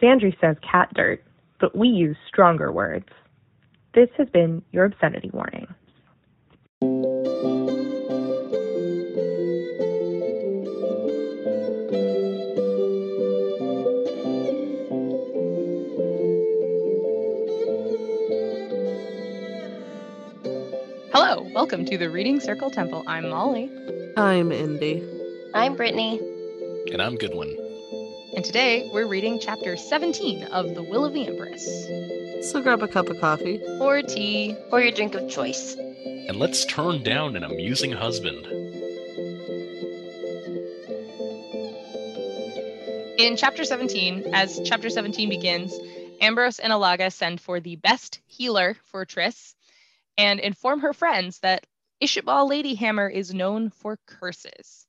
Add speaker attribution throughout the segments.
Speaker 1: Sandry says cat dirt, but we use stronger words. This has been your obscenity warning.
Speaker 2: Hello, welcome to the Reading Circle Temple. I'm Molly,
Speaker 3: I'm Indy.
Speaker 4: I'm Brittany.
Speaker 5: And I'm Goodwin.
Speaker 2: And today we're reading chapter 17 of The Will of the Empress.
Speaker 3: So grab a cup of coffee.
Speaker 2: Or tea.
Speaker 4: Or your drink of choice.
Speaker 5: And let's turn down an amusing husband.
Speaker 2: In chapter 17, as chapter 17 begins, Ambrose and Alaga send for the best healer for Tris and inform her friends that Ishabal Ladyhammer is known for curses.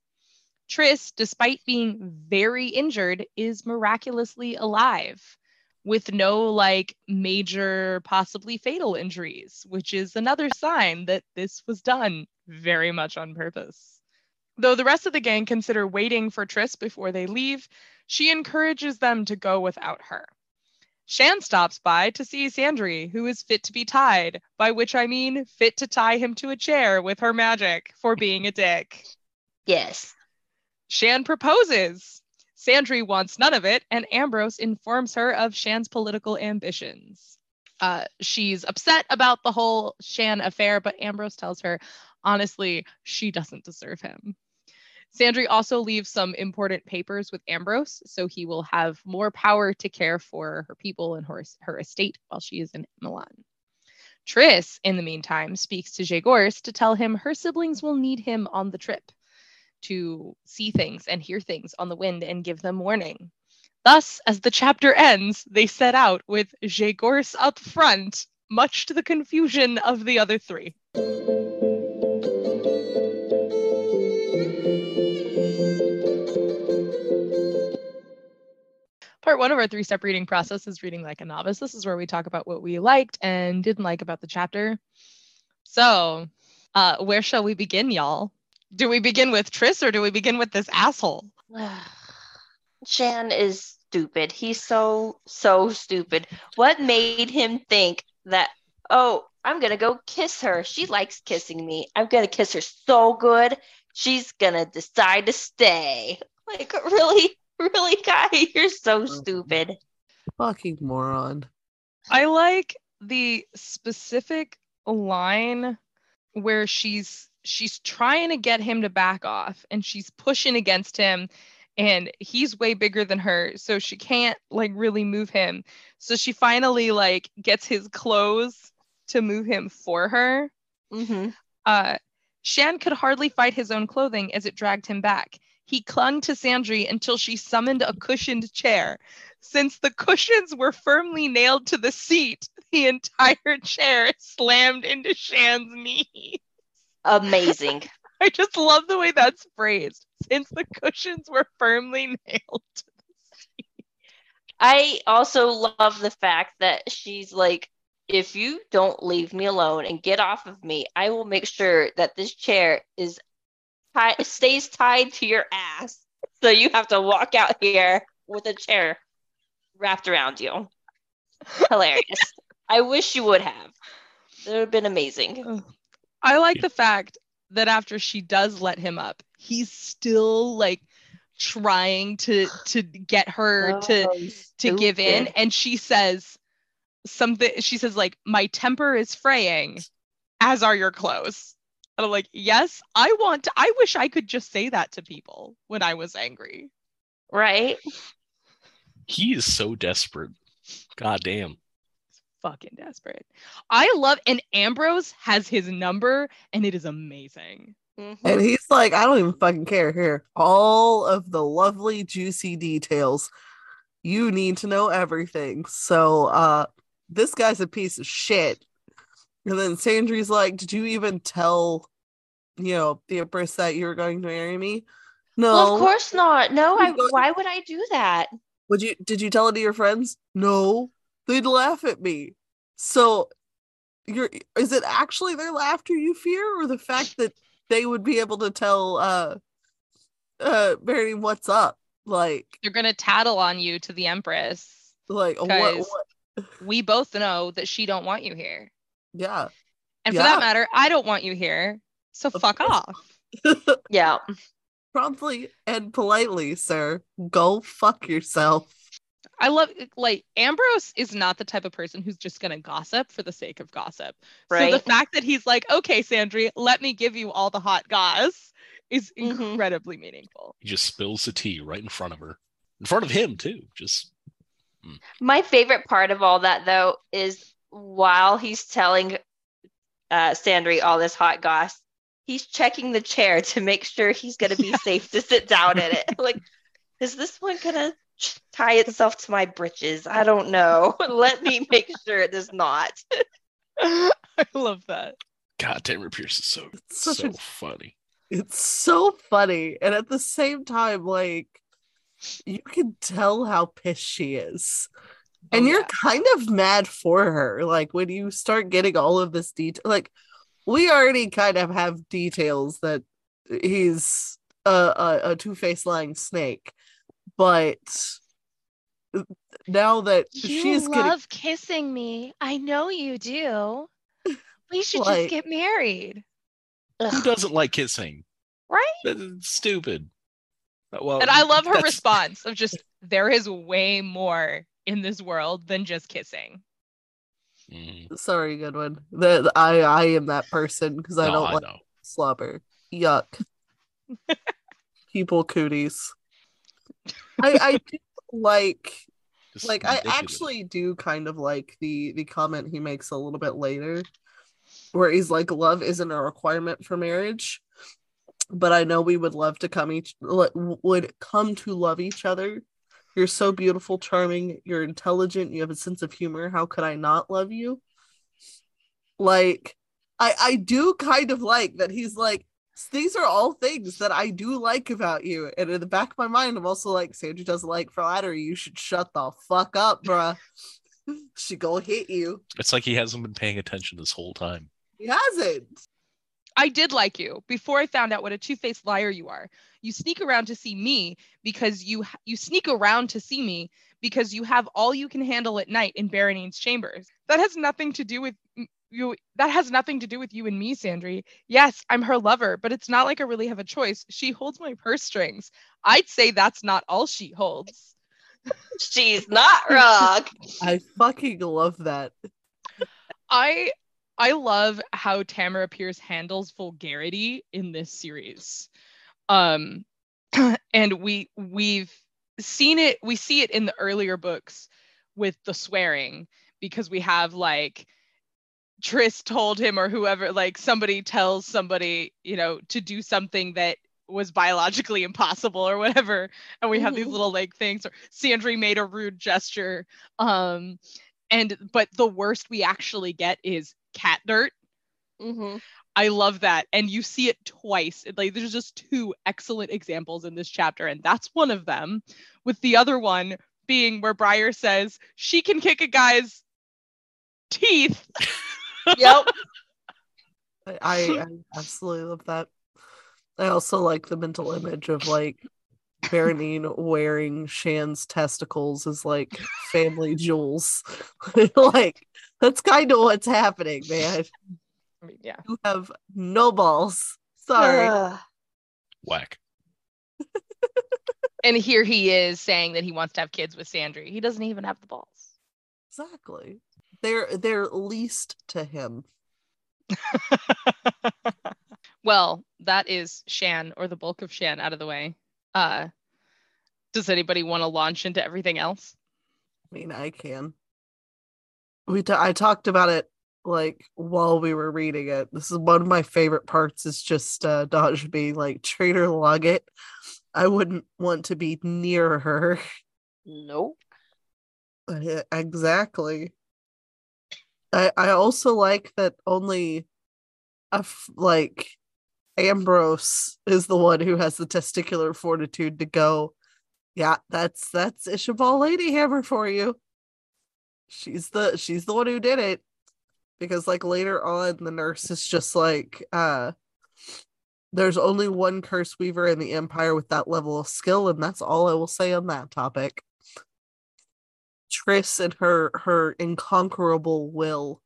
Speaker 2: Tris, despite being very injured, is miraculously alive with no like major, possibly fatal injuries, which is another sign that this was done very much on purpose. Though the rest of the gang consider waiting for Tris before they leave, she encourages them to go without her. Shan stops by to see Sandry, who is fit to be tied, by which I mean fit to tie him to a chair with her magic for being a dick.
Speaker 4: Yes.
Speaker 2: Shan proposes. Sandry wants none of it, and Ambrose informs her of Shan's political ambitions. Uh, she's upset about the whole Shan affair, but Ambrose tells her, honestly, she doesn't deserve him. Sandry also leaves some important papers with Ambrose, so he will have more power to care for her people and her, her estate while she is in Milan. Tris, in the meantime, speaks to Zhegorz to tell him her siblings will need him on the trip to see things and hear things on the wind and give them warning. Thus, as the chapter ends, they set out with Zhegorz up front, much to the confusion of the other three. Part one of our three step reading process is reading like a novice. This is where we talk about what we liked and didn't like about the chapter. So, uh, where shall we begin, y'all? Do we begin with Tris or do we begin with this asshole?
Speaker 4: Shan is stupid. He's so, so stupid. What made him think that, oh, I'm going to go kiss her? She likes kissing me. I'm going to kiss her so good. She's going to decide to stay. Like, really? Really, guy? You're so mm-hmm. stupid.
Speaker 3: Fucking moron.
Speaker 2: I like the specific line where she's she's trying to get him to back off and she's pushing against him and he's way bigger than her so she can't like really move him. So she finally like gets his clothes to move him for her.
Speaker 4: Mm-hmm.
Speaker 2: uh shan could hardly fight his own clothing as it dragged him back. He clung to sandry until she summoned a cushioned chair. Since the cushions were firmly nailed to the seat the entire chair slammed into shan's knee
Speaker 4: Amazing.
Speaker 2: I just love the way that's phrased. Since the cushions were firmly nailed. to the seat.
Speaker 4: I also love the fact that she's like, if you don't leave me alone and get off of me, I will make sure that this chair is ti- stays tied to your ass. So you have to walk out here with a chair wrapped around you. Hilarious. I wish you would have. It would have been amazing.
Speaker 2: I like the fact that after she does let him up, he's still like trying to to get her to
Speaker 4: Oh,
Speaker 2: to give in and she says something she says like my temper is fraying as are your clothes and i'm like yes i want to, i wish i could just say that to people when i was angry
Speaker 4: Right?
Speaker 5: He is so desperate. God damn.
Speaker 2: Fucking desperate i love and ambrose has his number and it is amazing
Speaker 4: Mhm.
Speaker 3: And he's like, I don't even fucking care. Here, all of the lovely, juicy details. You need to know everything. So, uh, this guy's a piece of shit. And then Sandry's like, Did you even tell, you know, the Empress that you were going to marry me? No.
Speaker 4: Well, of course not. No, I,
Speaker 3: You
Speaker 4: why would I do that?
Speaker 3: Would you did you tell it to your friends? No. They'd laugh at me. So you're is it actually their laughter you fear or the fact that they would be able to tell uh uh Mary what's up? Like
Speaker 2: They're gonna tattle on you to the Empress.
Speaker 3: like what, what
Speaker 2: We both know that she don't want you here.
Speaker 3: yeah.
Speaker 2: And for that matter, I don't want you here. So
Speaker 3: Of
Speaker 2: fuck
Speaker 3: course.
Speaker 2: off.
Speaker 4: Yeah.
Speaker 3: Promptly and politely, sir. Go fuck yourself.
Speaker 2: I love like Ambrose is not the type of person who's just gonna gossip for the sake of gossip. Right. So the fact that he's like, okay, Sandry, let me give you all the hot goss is
Speaker 4: Mhm.
Speaker 2: incredibly meaningful.
Speaker 5: He just spills the tea right in front of her, in front of him too. Just
Speaker 4: My favorite part of all that, though, is while he's telling uh, Sandry all this hot goss, he's checking the chair to make sure he's going to be safe to sit down in it. Like, is this one going to tie itself to my britches? I don't know. Let me make sure it does not.
Speaker 2: I love that.
Speaker 5: God, Tamora Pierce is so
Speaker 3: It's such
Speaker 5: so
Speaker 3: a-
Speaker 5: funny.
Speaker 3: It's so funny. And at the same time, like you can tell how pissed she is. Oh, and
Speaker 2: Oh,
Speaker 3: you're
Speaker 2: yeah.
Speaker 3: kind of mad for her like when you start getting all of this detail like we already kind of have details that he's a, a, a two-faced lying snake but now that she's getting
Speaker 2: kissing me. I know you do. We
Speaker 3: should just
Speaker 2: get married.
Speaker 5: Who doesn't like kissing?
Speaker 4: Right?
Speaker 5: That's stupid. Uh, Well,
Speaker 2: And I love her
Speaker 5: that's-
Speaker 2: response of just there is way more in this world than just kissing.
Speaker 5: Mm,
Speaker 3: sorry goodwin that i i am that person because i
Speaker 5: no,
Speaker 3: don't
Speaker 5: I
Speaker 3: like
Speaker 5: know.
Speaker 3: slobber yuck people cooties i i do like
Speaker 5: Just
Speaker 3: like I actually do kind of like the the comment he makes a little bit later where he's like love isn't a requirement for marriage but I know we would love to come each like, would come to love each other. You're so beautiful charming you're intelligent you have a sense of humor. How could I not love you? Like I I do kind of like that he's like these are all things that I do like about you. And in the back of my mind, I'm also like, Sandra doesn't like flattery. You should shut the fuck up, bruh. she gonna hit you.
Speaker 5: It's like he hasn't been paying attention this whole time.
Speaker 3: He hasn't.
Speaker 2: I did like you before I found out what a two-faced liar you are. You sneak around to see me because you you sneak around to see me because you have all you can handle at night in Baronine's chambers. That has nothing to do with m- you. That has nothing to do with you and me, Sandry. Yes, I'm her lover, but it's not like I really have a choice. She holds my purse strings. I'd say that's not all she holds.
Speaker 4: She's not wrong.
Speaker 3: I fucking love that.
Speaker 2: I I love how Tamora Pierce handles vulgarity in this series. Um and we we've seen it we see it in the earlier books with the swearing because we have like Tris told him or whoever like somebody tells somebody, you know, to do something that was biologically impossible or whatever. And we have these
Speaker 4: Mhm.
Speaker 2: little like things. Or Sandry made a rude gesture um and but the worst we actually get is cat dirt.
Speaker 4: Hmm
Speaker 2: i love that. And you see it twice. It- like there's just two excellent examples in this chapter and that's one of them with the other one being where Briar says she can kick a guy's teeth
Speaker 4: Yep.
Speaker 3: I, I, I absolutely love that. I also like the mental image of like Baronine wearing Shan's testicles as like family jewels. like that's kind of what's happening, man.
Speaker 2: I mean, yeah
Speaker 3: You have no balls. Sorry.
Speaker 4: Ugh.
Speaker 5: Whack.
Speaker 2: and here he is saying that he wants to have kids with Sandry he doesn't even have the balls
Speaker 3: Exactly. They're they're leased to him.
Speaker 2: well that is Shan or the bulk of Shan out of the way uh does anybody want to launch into everything else
Speaker 3: I mean, I can. We t- I talked about it like while we were reading it. This is one of my favorite parts. Is just uh, Daja being like Trader Loggett. I wouldn't want to be near her.
Speaker 4: Nope.
Speaker 3: Exactly. I I also like that only a f- like Ambrose is the one who has the testicular fortitude to go. Yeah, that's that's Ishabal Ladyhammer for you. She's the she's the one who did it. Because like later on the nurse is just like uh there's only one curse weaver in the empire with that level of skill and that's all I will say on that topic. Tris and her her inconquerable will.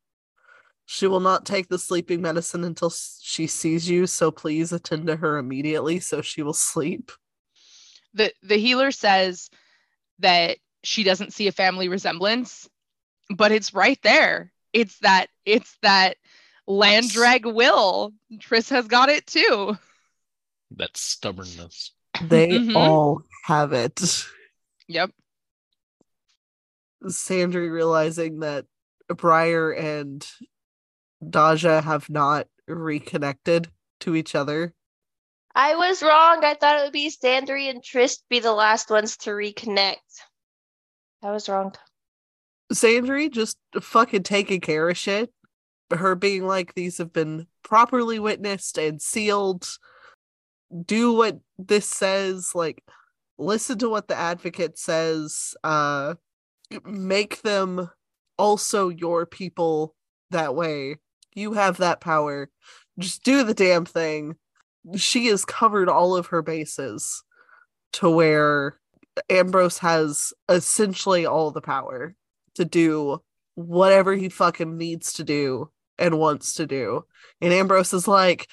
Speaker 3: She will not take the sleeping medicine until she sees you, so please attend to her immediately so she will sleep.
Speaker 2: The the healer says that she doesn't see a family resemblance, but it's right there. It's that it's that land drag will. Triss has got it too.
Speaker 5: That stubbornness.
Speaker 3: They
Speaker 2: Mhm.
Speaker 3: all have it.
Speaker 2: Yep.
Speaker 3: Sandry realizing that Briar and Daja have not reconnected to each other.
Speaker 4: I was wrong. I thought it would be Sandry and Trist be the last ones to reconnect. I was wrong.
Speaker 3: Sandry just fucking taking care of shit. Her being like, these have been properly witnessed and sealed. Do what this says. Like, listen to what the advocate says. Uh, make them also your people that way. You have that power. Just do the damn thing. She has covered all of her bases to where Ambrose has essentially all the power to do whatever he fucking needs to do and wants to do. And Ambrose is like,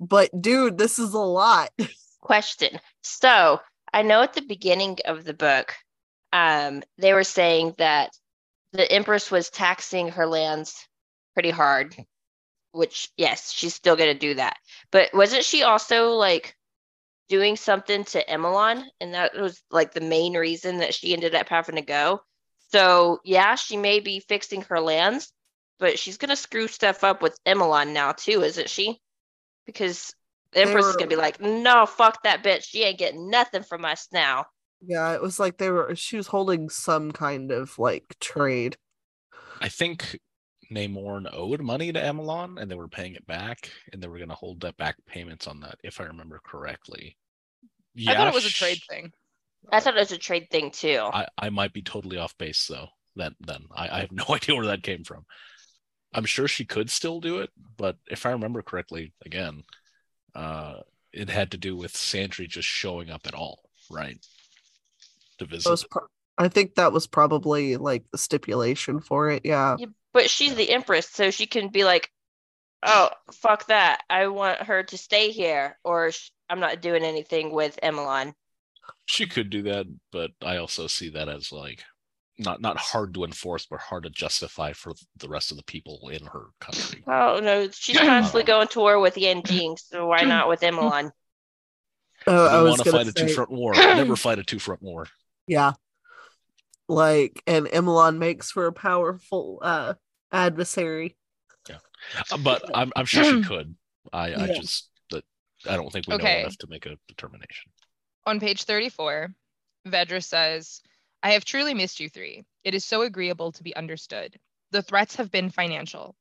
Speaker 3: but dude, this is a lot.
Speaker 4: Question. So I know at the beginning of the book, um, they were saying that the Empress was taxing her lands pretty hard, which yes, she's still gonna do that. But wasn't she also like doing something to Emelan? And that was like the main reason that she ended up having to go. So yeah, she may be fixing her lands, but she's gonna screw stuff up with Emelan now too, isn't she? Because the Empress is gonna be like, no, fuck that bitch. She ain't getting nothing from us now.
Speaker 3: Yeah, it was like they were she was holding some kind of like trade.
Speaker 5: I think Namorn owed money to Emelan and they were paying it back and they were going to hold that back payments on that, if I remember correctly.
Speaker 2: Yeah, I thought it was a trade thing.
Speaker 4: I thought it was a trade thing too.
Speaker 5: I, I might be totally off base though. Then then I, I have no idea where that came from. I'm sure she could still do it, but if I remember correctly, again, uh, it had to do with Sandry just showing up at all, right? To visit.
Speaker 3: was pro- I think that was probably like the stipulation for it. Yeah.
Speaker 4: Yeah, but she's the Empress, so she can be like, oh, fuck that. I want her to stay here, or sh- I'm not doing anything with Emelan.
Speaker 5: She could do that, but I also see that as like not not hard to enforce, but hard to justify for the rest of the people in her country.
Speaker 4: Oh, no. She's constantly going to war with Yan Jing, so why not with Emelan?
Speaker 3: Oh, I
Speaker 5: we
Speaker 3: was
Speaker 5: want to
Speaker 3: gonna
Speaker 5: fight a
Speaker 3: say,
Speaker 5: two front war. I never fight a two front war.
Speaker 3: Yeah. Like and Emelan makes for a powerful uh adversary.
Speaker 5: Yeah. But I'm I'm sure she could. I I just that I don't think we know enough to make a determination.
Speaker 2: On page 34, Vedra says, I have truly missed you three. It is so agreeable to be understood. The threats have been financial.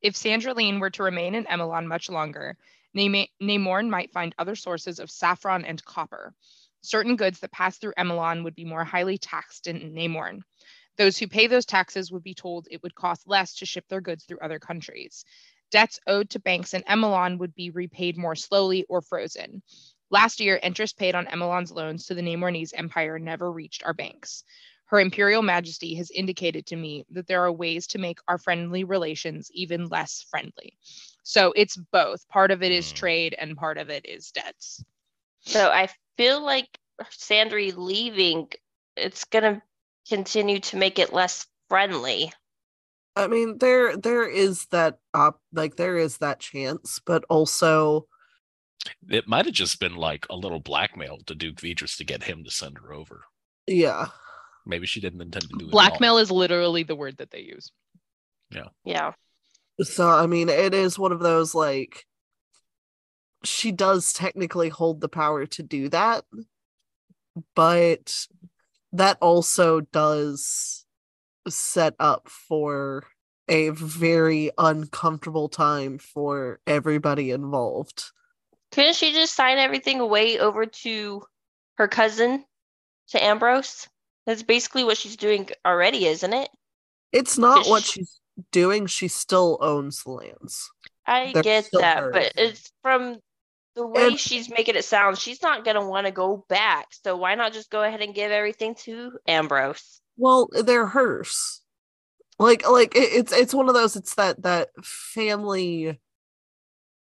Speaker 2: If Sandrilene were to remain in Emelon much longer, Name- Namorn might find other sources of saffron and copper. Certain goods that pass through Emelan would be more highly taxed in Namorn. Those who pay those taxes would be told it would cost less to ship their goods through other countries. Debts owed to banks in Emelan would be repaid more slowly or frozen. Last year, interest paid on Emelan's loans to the Namornese Empire never reached our banks. Her Imperial Majesty has indicated to me that there are ways to make our friendly relations even less friendly. So it's both. Part of it is
Speaker 5: Mm.
Speaker 2: trade and part of it is debts.
Speaker 4: So I feel like Sandry leaving, it's going to continue to make it less friendly.
Speaker 3: I mean, there there is that op like there is that chance, but also
Speaker 5: It might have just been like a little blackmail to Duke Vedris to get him to send her over.
Speaker 3: yeah.
Speaker 5: Maybe she didn't intend to do it.
Speaker 2: Blackmail is literally the word that they use.
Speaker 4: Yeah. Yeah.
Speaker 3: So I mean, it is one of those like she does technically hold the power to do that, but that also does set up for a very uncomfortable time for everybody involved.
Speaker 4: Couldn't she just sign everything away over to her cousin, to Ambrose? That's basically what she's doing already, isn't it?
Speaker 3: It's not what
Speaker 4: she-
Speaker 3: she's doing, she still owns the lands.
Speaker 4: I
Speaker 3: They're
Speaker 4: get that,
Speaker 3: hers.
Speaker 4: but it's from the way
Speaker 3: And-
Speaker 4: she's making it sound, she's not gonna want to go back. So why not just go ahead and give everything to Ambrose?
Speaker 3: Well, they're hers. Like like it's it's one of those it's that that family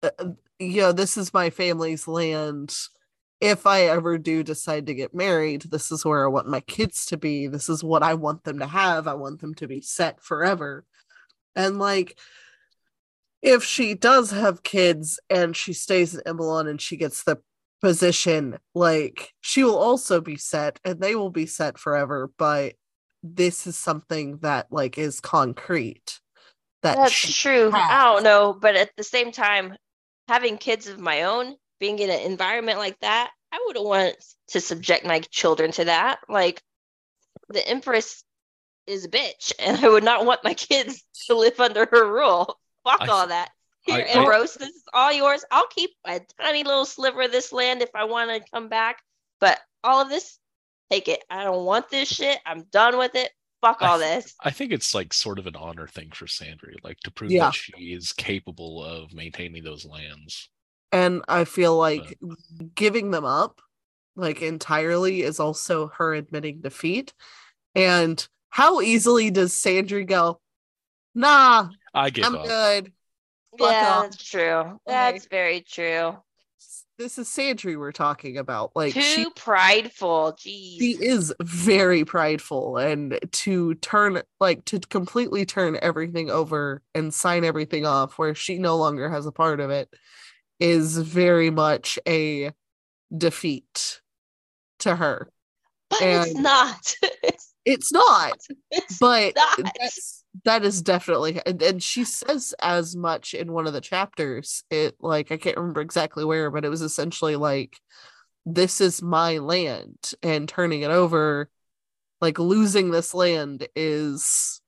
Speaker 3: uh, you know, this is my family's land. If I ever do decide to get married, this is where I want my kids to be. This is what I want them to have. I want them to be set forever. And like if she does have kids and she stays in Emelan and she gets the position, like she will also be set and they will be set forever, but this is something that like is concrete. That
Speaker 4: That's true. I don't know, but at the same time, having kids of my own, being in an environment like that, I wouldn't want to subject my children to that. Like the Empress is a bitch, and I would not want my kids to live under her rule. Fuck
Speaker 5: I
Speaker 4: all that. Here,
Speaker 5: I- I-
Speaker 4: this is all yours. I'll keep a tiny little sliver of this land if I want to come back, but all of this, take it. I don't want this shit. I'm done with it. Fuck
Speaker 5: I
Speaker 4: all
Speaker 5: th-
Speaker 4: this.
Speaker 5: I think it's like sort of an honor thing for Sandry, like to prove
Speaker 3: Yeah.
Speaker 5: that she is capable of maintaining those lands.
Speaker 3: and I feel like giving them up like entirely is also her admitting defeat. And how easily does Sandry go, nah,
Speaker 5: I give
Speaker 3: I'm
Speaker 5: up.
Speaker 3: good. Fuck
Speaker 4: Yeah,
Speaker 3: off.
Speaker 4: that's true. That's very true.
Speaker 3: This is Sandry we're talking about. Like
Speaker 4: Too
Speaker 3: she
Speaker 4: prideful. Jeez.
Speaker 3: she is very prideful and to turn like to completely turn everything over and sign everything off where she no longer has a part of it is very much a defeat to her
Speaker 4: but it's not. it's,
Speaker 3: it's not
Speaker 4: it's
Speaker 3: but
Speaker 4: not.
Speaker 3: that's that is definitely and, and she says as much in one of the chapters it like i can't remember exactly where but it was essentially like this is my land and turning it over like losing this land is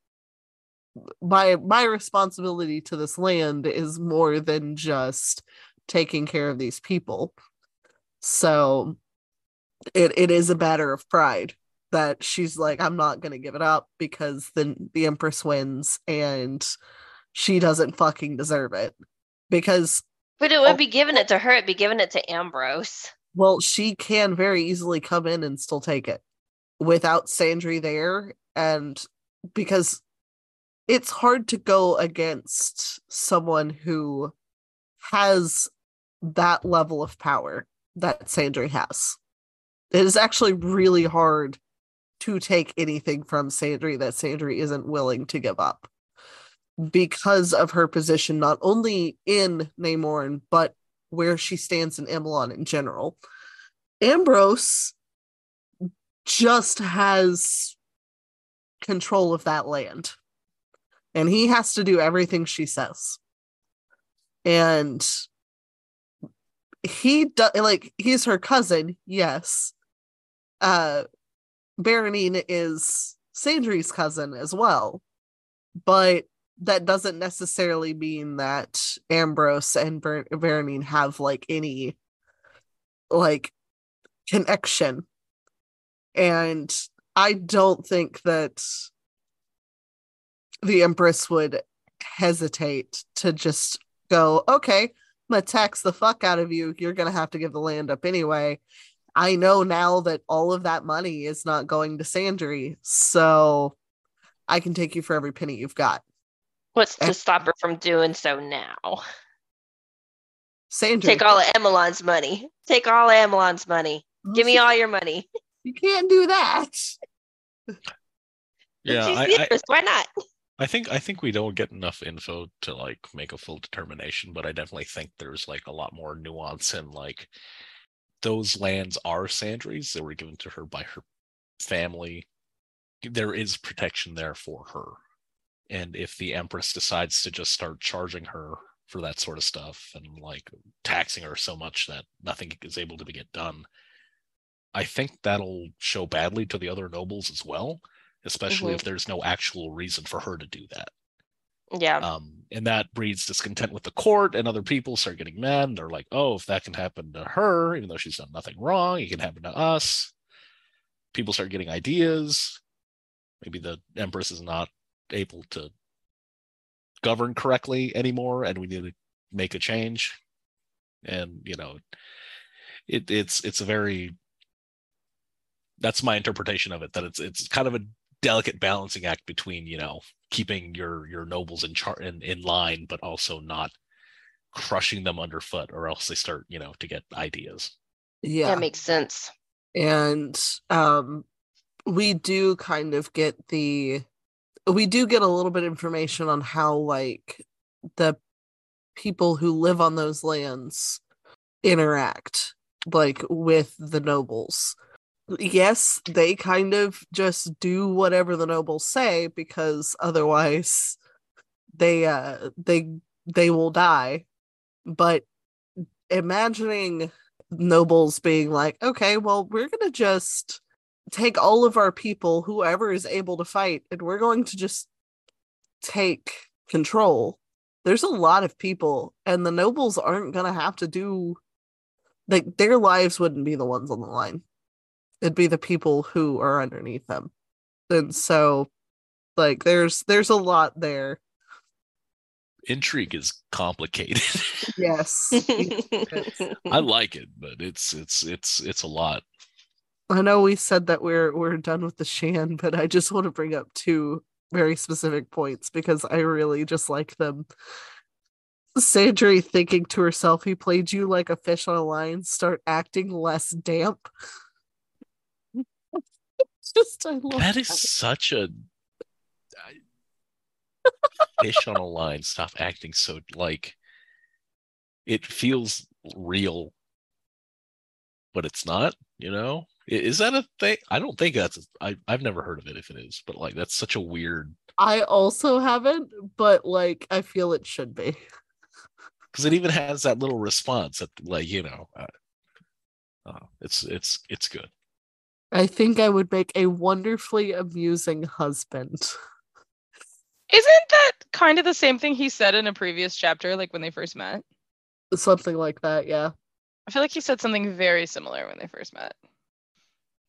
Speaker 3: my my responsibility to this land is more than just taking care of these people. So it, it is a matter of pride that she's like i'm not going to give it up because then the empress wins and she doesn't fucking deserve it because
Speaker 4: But it would be giving it to her. It'd be giving it to Ambrose.
Speaker 3: well she can very easily come in and still take it without sandry there and because it's hard to go against someone who has that level of power that sandry has it is actually really hard to take anything from Sandry that Sandry isn't willing to give up because of her position, not only in Namorn, but where she stands in Emelan in general. Ambrose just has control of that land, and he has to do everything she says. And he does like he's her cousin, yes. Uh Baronine is Sandry's cousin as well. But that doesn't necessarily mean that Ambrose and Ber- Baronine have like any like connection. And I don't think that the Empress would hesitate to just go, okay, I'm gonna tax the fuck out of you. You're gonna have to give the land up anyway. I know now that all of that money is not going to Sandry, so I can take you for every penny you've got.
Speaker 4: What's to stop her from doing so now?
Speaker 3: Sandry,
Speaker 4: Take all of Emelan's money. Take all of Emelan's money. Give me all your money.
Speaker 3: You can't do that.
Speaker 5: Yeah,
Speaker 4: She's
Speaker 5: I, I,
Speaker 4: Why not?
Speaker 5: I think I think we don't get enough info to like make a full determination, but I definitely think there's like a lot more nuance in like those lands are Sandry's. They were given to her by her family. There is protection there for her. and if the empress decides to just start charging her for that sort of stuff and like taxing her so much that nothing is able to get done i think that'll show badly to the other nobles as well especially
Speaker 4: Mhm.
Speaker 5: if there's no actual reason for her to do that
Speaker 4: Yeah.
Speaker 5: um, and that breeds discontent with the court and other people start getting mad and they're like oh if that can happen to her even though she's done nothing wrong it can happen to us. People start getting ideas. Maybe the empress is not able to govern correctly anymore and we need to make a change. And you know it, it's it's a very that's my interpretation of it that it's it's kind of a delicate balancing act between you know keeping your your nobles in char in, in line but also not crushing them underfoot or else they start you know to get ideas
Speaker 3: Yeah.
Speaker 4: That makes sense.
Speaker 3: and um we do kind of get the we do get a little bit of information on how like the people who live on those lands interact like with the nobles yes they kind of just do whatever the nobles say because otherwise they uh they they will die. But imagining nobles being like okay well we're gonna just take all of our people whoever is able to fight and we're going to just take control. There's a lot of people and the nobles aren't gonna have to do like their lives wouldn't be the ones on the line it'd be the people who are underneath them. And so like there's there's a lot there.
Speaker 5: Intrigue is complicated.
Speaker 3: Yes.
Speaker 5: I like it but it's it's it's it's a lot.
Speaker 3: I know we said that we're we're done with the Shan, but I just want to bring up two very specific points because I really just like them. Sandry thinking to herself, he played you like a fish on a line, start acting less damp. just I love
Speaker 5: that is such a fish on a line stop acting so like it feels real but it's not you know? Is that a thing? I don't think that's I, i've never heard of it if it is but like that's such a weird
Speaker 3: I also haven't, but like I feel it should be.
Speaker 5: because it even has that little response that like you know uh, uh, it's it's it's good
Speaker 3: I think I would make a wonderfully amusing husband.
Speaker 2: Isn't that kind of the same thing he said in a previous chapter, like when they first met?
Speaker 3: Something like that, yeah.
Speaker 2: I feel like he said something very similar when they first met,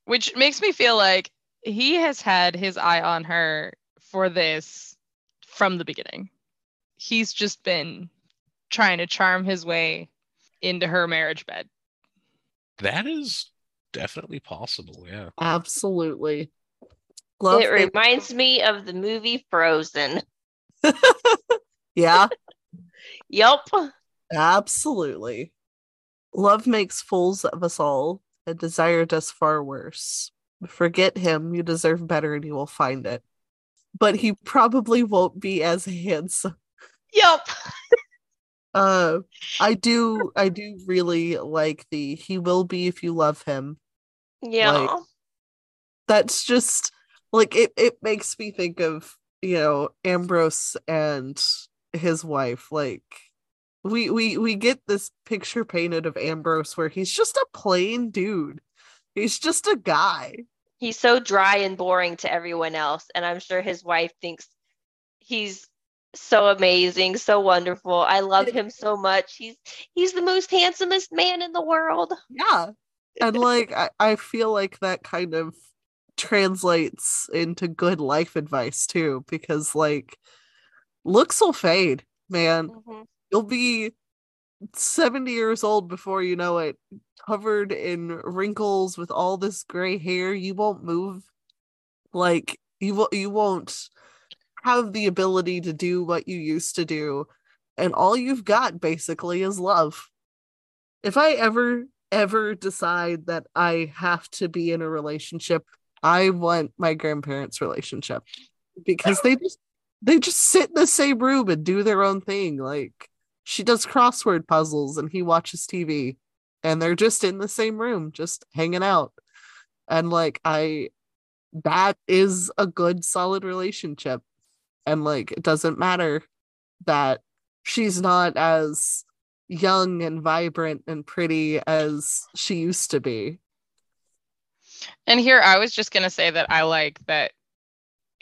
Speaker 2: which makes me feel like he has had his eye on her for this from the beginning. He's just been trying to charm his way into her marriage bed.
Speaker 5: that is definitely possible yeah
Speaker 3: Absolutely. Love
Speaker 4: it
Speaker 3: him.
Speaker 4: reminds me of the movie Frozen.
Speaker 3: yeah,
Speaker 4: Yup.
Speaker 3: absolutely. Love makes fools of us all, and desire does far worse. Forget him, you deserve better, and you will find it. But he probably won't be as handsome.
Speaker 4: Yup.
Speaker 3: Uh, I do, I do really like the he will be if you love him.
Speaker 4: Yeah.
Speaker 3: That's just like it. It makes me think of you know Ambrose and his wife. Like we we we get this picture painted of Ambrose where he's just a plain dude. He's just a guy.
Speaker 4: he's so dry and boring to everyone else and i'm sure his wife thinks he's so amazing so wonderful i love him so much he's he's the most handsomest man in the world
Speaker 3: Yeah. And like I, I feel like that kind of translates into good life advice too, because like looks will fade, man.
Speaker 4: Mhm.
Speaker 3: You'll be 70 years old before you know it, covered in wrinkles with all this gray hair. You won't move. Like you will you won't have the ability to do what you used to do. And all you've got basically is love. If I ever ever decide that I have to be in a relationship, I want my grandparents' relationship because they just they just sit in the same room and do their own thing. Like she does crossword puzzles and he watches TV and they're just in the same room, just hanging out. And like I that is a good solid relationship. and like it doesn't matter that she's not as young and vibrant and pretty as she used to be.
Speaker 2: And here I was just gonna say that I like that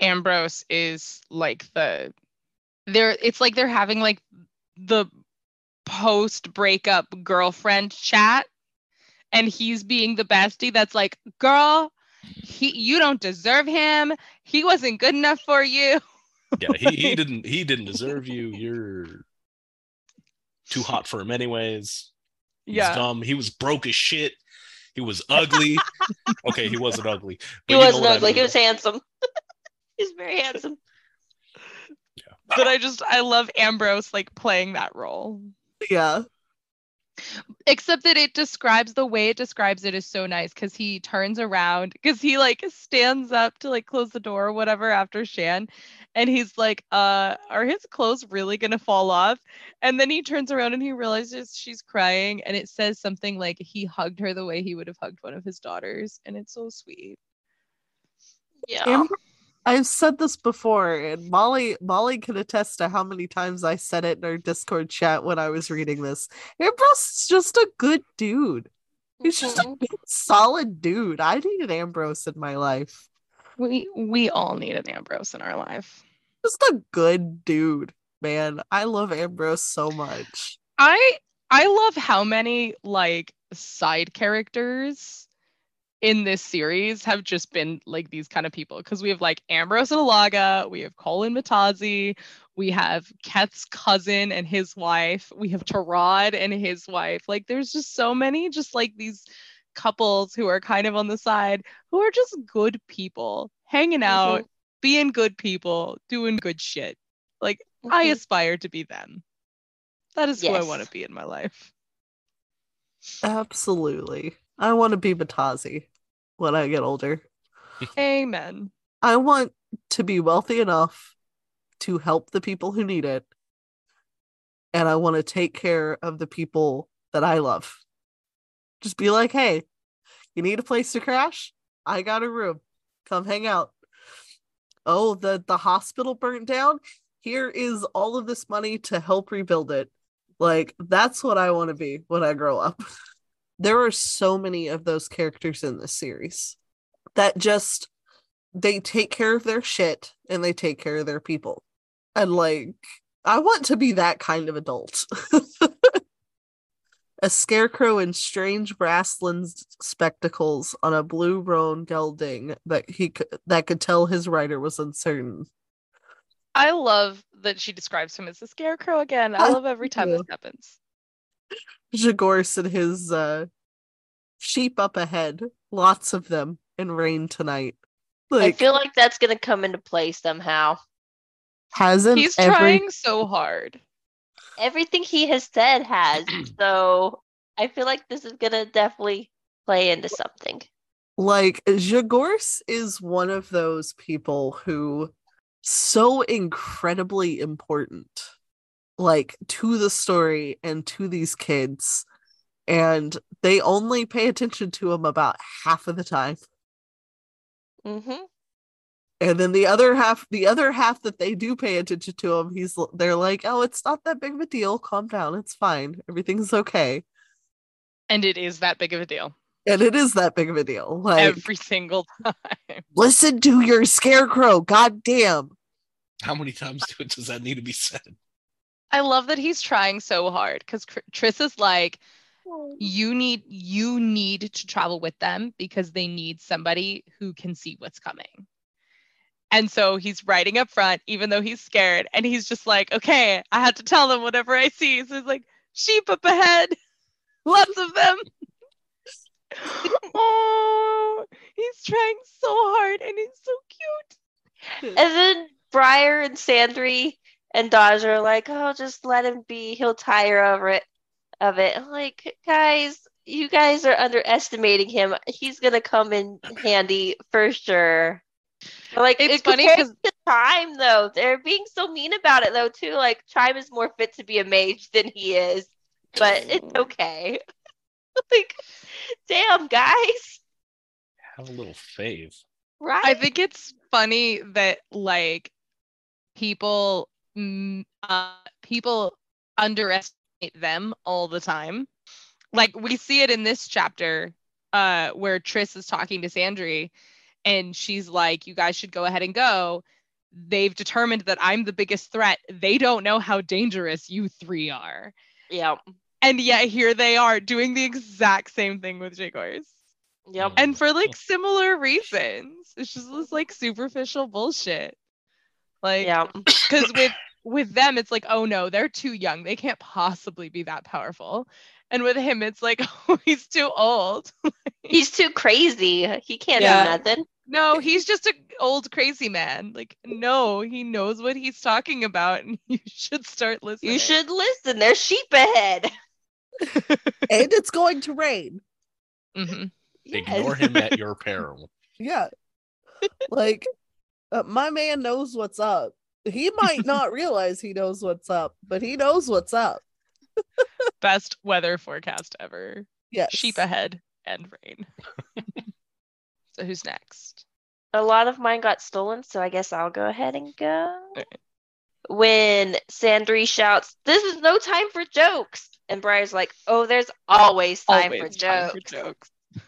Speaker 2: Ambrose is like the they're it's like they're having like the post breakup girlfriend chat and he's being the bestie that's like girl he you don't deserve him he wasn't good enough for you
Speaker 5: Yeah, he, he didn't he didn't deserve you. You're too hot for him anyways. He's
Speaker 2: yeah
Speaker 5: dumb. He was broke as shit. He was ugly. okay, he wasn't ugly.
Speaker 4: He
Speaker 5: but you know
Speaker 4: wasn't
Speaker 5: what I
Speaker 4: ugly.
Speaker 5: mean.
Speaker 4: He was handsome. He's very handsome.
Speaker 2: but i just i love ambrose like playing that role
Speaker 3: Yeah.
Speaker 2: except that it describes the way it describes it is so nice because he turns around because he like stands up to like close the door or whatever after shan and he's like uh are his clothes really gonna fall off and then he turns around and he realizes she's crying and it says something like he hugged her the way he would have hugged one of his daughters and it's so sweet
Speaker 4: Yeah.
Speaker 3: Amber- I've said this before, and Molly Molly can attest to how many times I said it in our Discord chat when I was reading this. Ambrose is just a good dude. He's just a
Speaker 4: Mhm.
Speaker 3: good, solid dude. I needed Ambrose in my life.
Speaker 2: We we all need an ambrose in our life
Speaker 3: Just a good dude, man. I love Ambrose so much.
Speaker 2: I I love how many like side characters in this series have just been like these kind of people because we have like Ambrose and Alaga, we have Colin Matazi, we have Ket's cousin and his wife, we have Tarad and his wife. Like there's just so many just like these couples who are kind of on the side who are just good people, hanging out, being good people, doing good shit. Like I
Speaker 4: Mhm.
Speaker 2: aspire to be them. That is who I want to be in my life.
Speaker 3: Absolutely. I want to be Batazi when I get older.
Speaker 2: Amen.
Speaker 3: I want to be wealthy enough to help the people who need it. And I want to take care of the people that I love. Just be like, hey, you need a place to crash? I got a room. Come hang out. Oh, the, the hospital burnt down? Here is all of this money to help rebuild it. Like, that's what I want to be when I grow up. there are so many of those characters in this series that just they take care of their shit and they take care of their people. And like, I want to be that kind of adult. a scarecrow in strange brass lensed spectacles on a blue roan gelding that he could, that could tell his rider was uncertain.
Speaker 2: I love that she describes him as a scarecrow again. I
Speaker 3: I
Speaker 2: love every time this happens.
Speaker 3: Zhegorz and his uh, sheep up ahead, lots of them in rain tonight.
Speaker 4: I feel like that's gonna come into play somehow.
Speaker 3: hasn't
Speaker 2: He's
Speaker 3: every
Speaker 2: trying so hard.
Speaker 4: Everything he has said has, so I feel like this is gonna definitely play into something.
Speaker 3: like Zhegorz is one of those people who so incredibly important like to the story and to these kids and they only pay attention to him about half of the time
Speaker 4: Mm-hmm.
Speaker 3: And then the other half the other half that they do pay attention to him he's they're like oh it's not that big of a deal calm down it's fine everything's okay
Speaker 2: And it is that big of a deal.
Speaker 3: and it is that big of a deal like
Speaker 2: Every single time.
Speaker 3: listen to your scarecrow god damn
Speaker 5: How many times do- does that need to be said?
Speaker 2: I love that he's trying so hard because tris is like, you need you need to travel with them because they need somebody who can see what's coming. And so he's riding up front, even though he's scared, and he's just like, okay, I have to tell them whatever I see. So he's like, sheep up ahead, lots of them. oh, he's trying so hard, and he's so cute.
Speaker 4: And then Briar and Sandry and Daja are like, "Oh, just let him be. He'll tire of it." Of it, I'm like, guys, you guys are underestimating him. He's gonna come in handy for sure. But, Like
Speaker 2: It's
Speaker 4: it-
Speaker 2: funny because
Speaker 4: to Chime though, they're being so mean about it though too. Like Chime is more fit to be a mage than he is, but it's okay. like, damn guys,
Speaker 5: Have a little faith.
Speaker 4: right?
Speaker 2: I think it's funny that like people mm, uh, people underestimate them all the time. Like we see it in this chapter uh, where Triss is talking to Sandry and she's like, You guys should go ahead and go. They've determined that I'm the biggest threat. They don't know how dangerous you three are.
Speaker 4: Yeah.
Speaker 2: And yet here they are doing the exact same thing with Zhegorz.
Speaker 4: Yep.
Speaker 2: And for like similar reasons. It's just this like superficial bullshit. Like
Speaker 4: Yeah.
Speaker 2: because with with them it's like oh no they're too young they can't possibly be that powerful and with him it's like oh he's too old
Speaker 4: He's too crazy. He can't
Speaker 2: Yeah.
Speaker 4: do nothing.
Speaker 2: no he's just an old crazy man like no he knows what he's talking about and you should start listening
Speaker 4: You should listen. There's sheep ahead.
Speaker 3: and it's going to rain.
Speaker 2: hmm
Speaker 5: Ignore him at your peril.
Speaker 3: Yeah. like uh, my man knows what's up. He might not realize he knows what's up, but he knows what's up.
Speaker 2: Best weather forecast ever
Speaker 3: Yes.
Speaker 2: sheep ahead and rain so who's next
Speaker 4: A lot of mine got stolen, so I guess I'll go ahead and go.
Speaker 2: Alright.
Speaker 4: When Sandry shouts, This is no time for jokes. And Briar's like, Oh, there's always time,
Speaker 2: Always
Speaker 4: for,
Speaker 2: time
Speaker 4: jokes.
Speaker 2: for jokes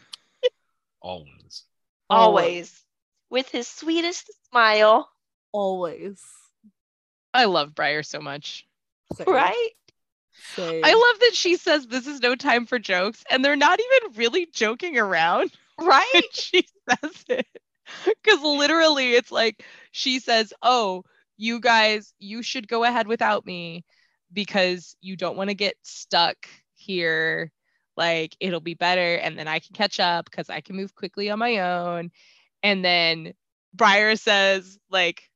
Speaker 5: Always.
Speaker 4: Always. With his sweetest smile.
Speaker 3: Always.
Speaker 2: i love briar so much
Speaker 3: Same.
Speaker 4: Right?
Speaker 3: Same.
Speaker 2: I love that she says this is no time for jokes, and they're not even really joking around.
Speaker 4: Right?
Speaker 2: she says it. Because literally, it's like she says, Oh, you guys, you should go ahead without me because you don't want to get stuck here. Like, it'll be better. And then I can catch up because I can move quickly on my own. And then Briar says, like,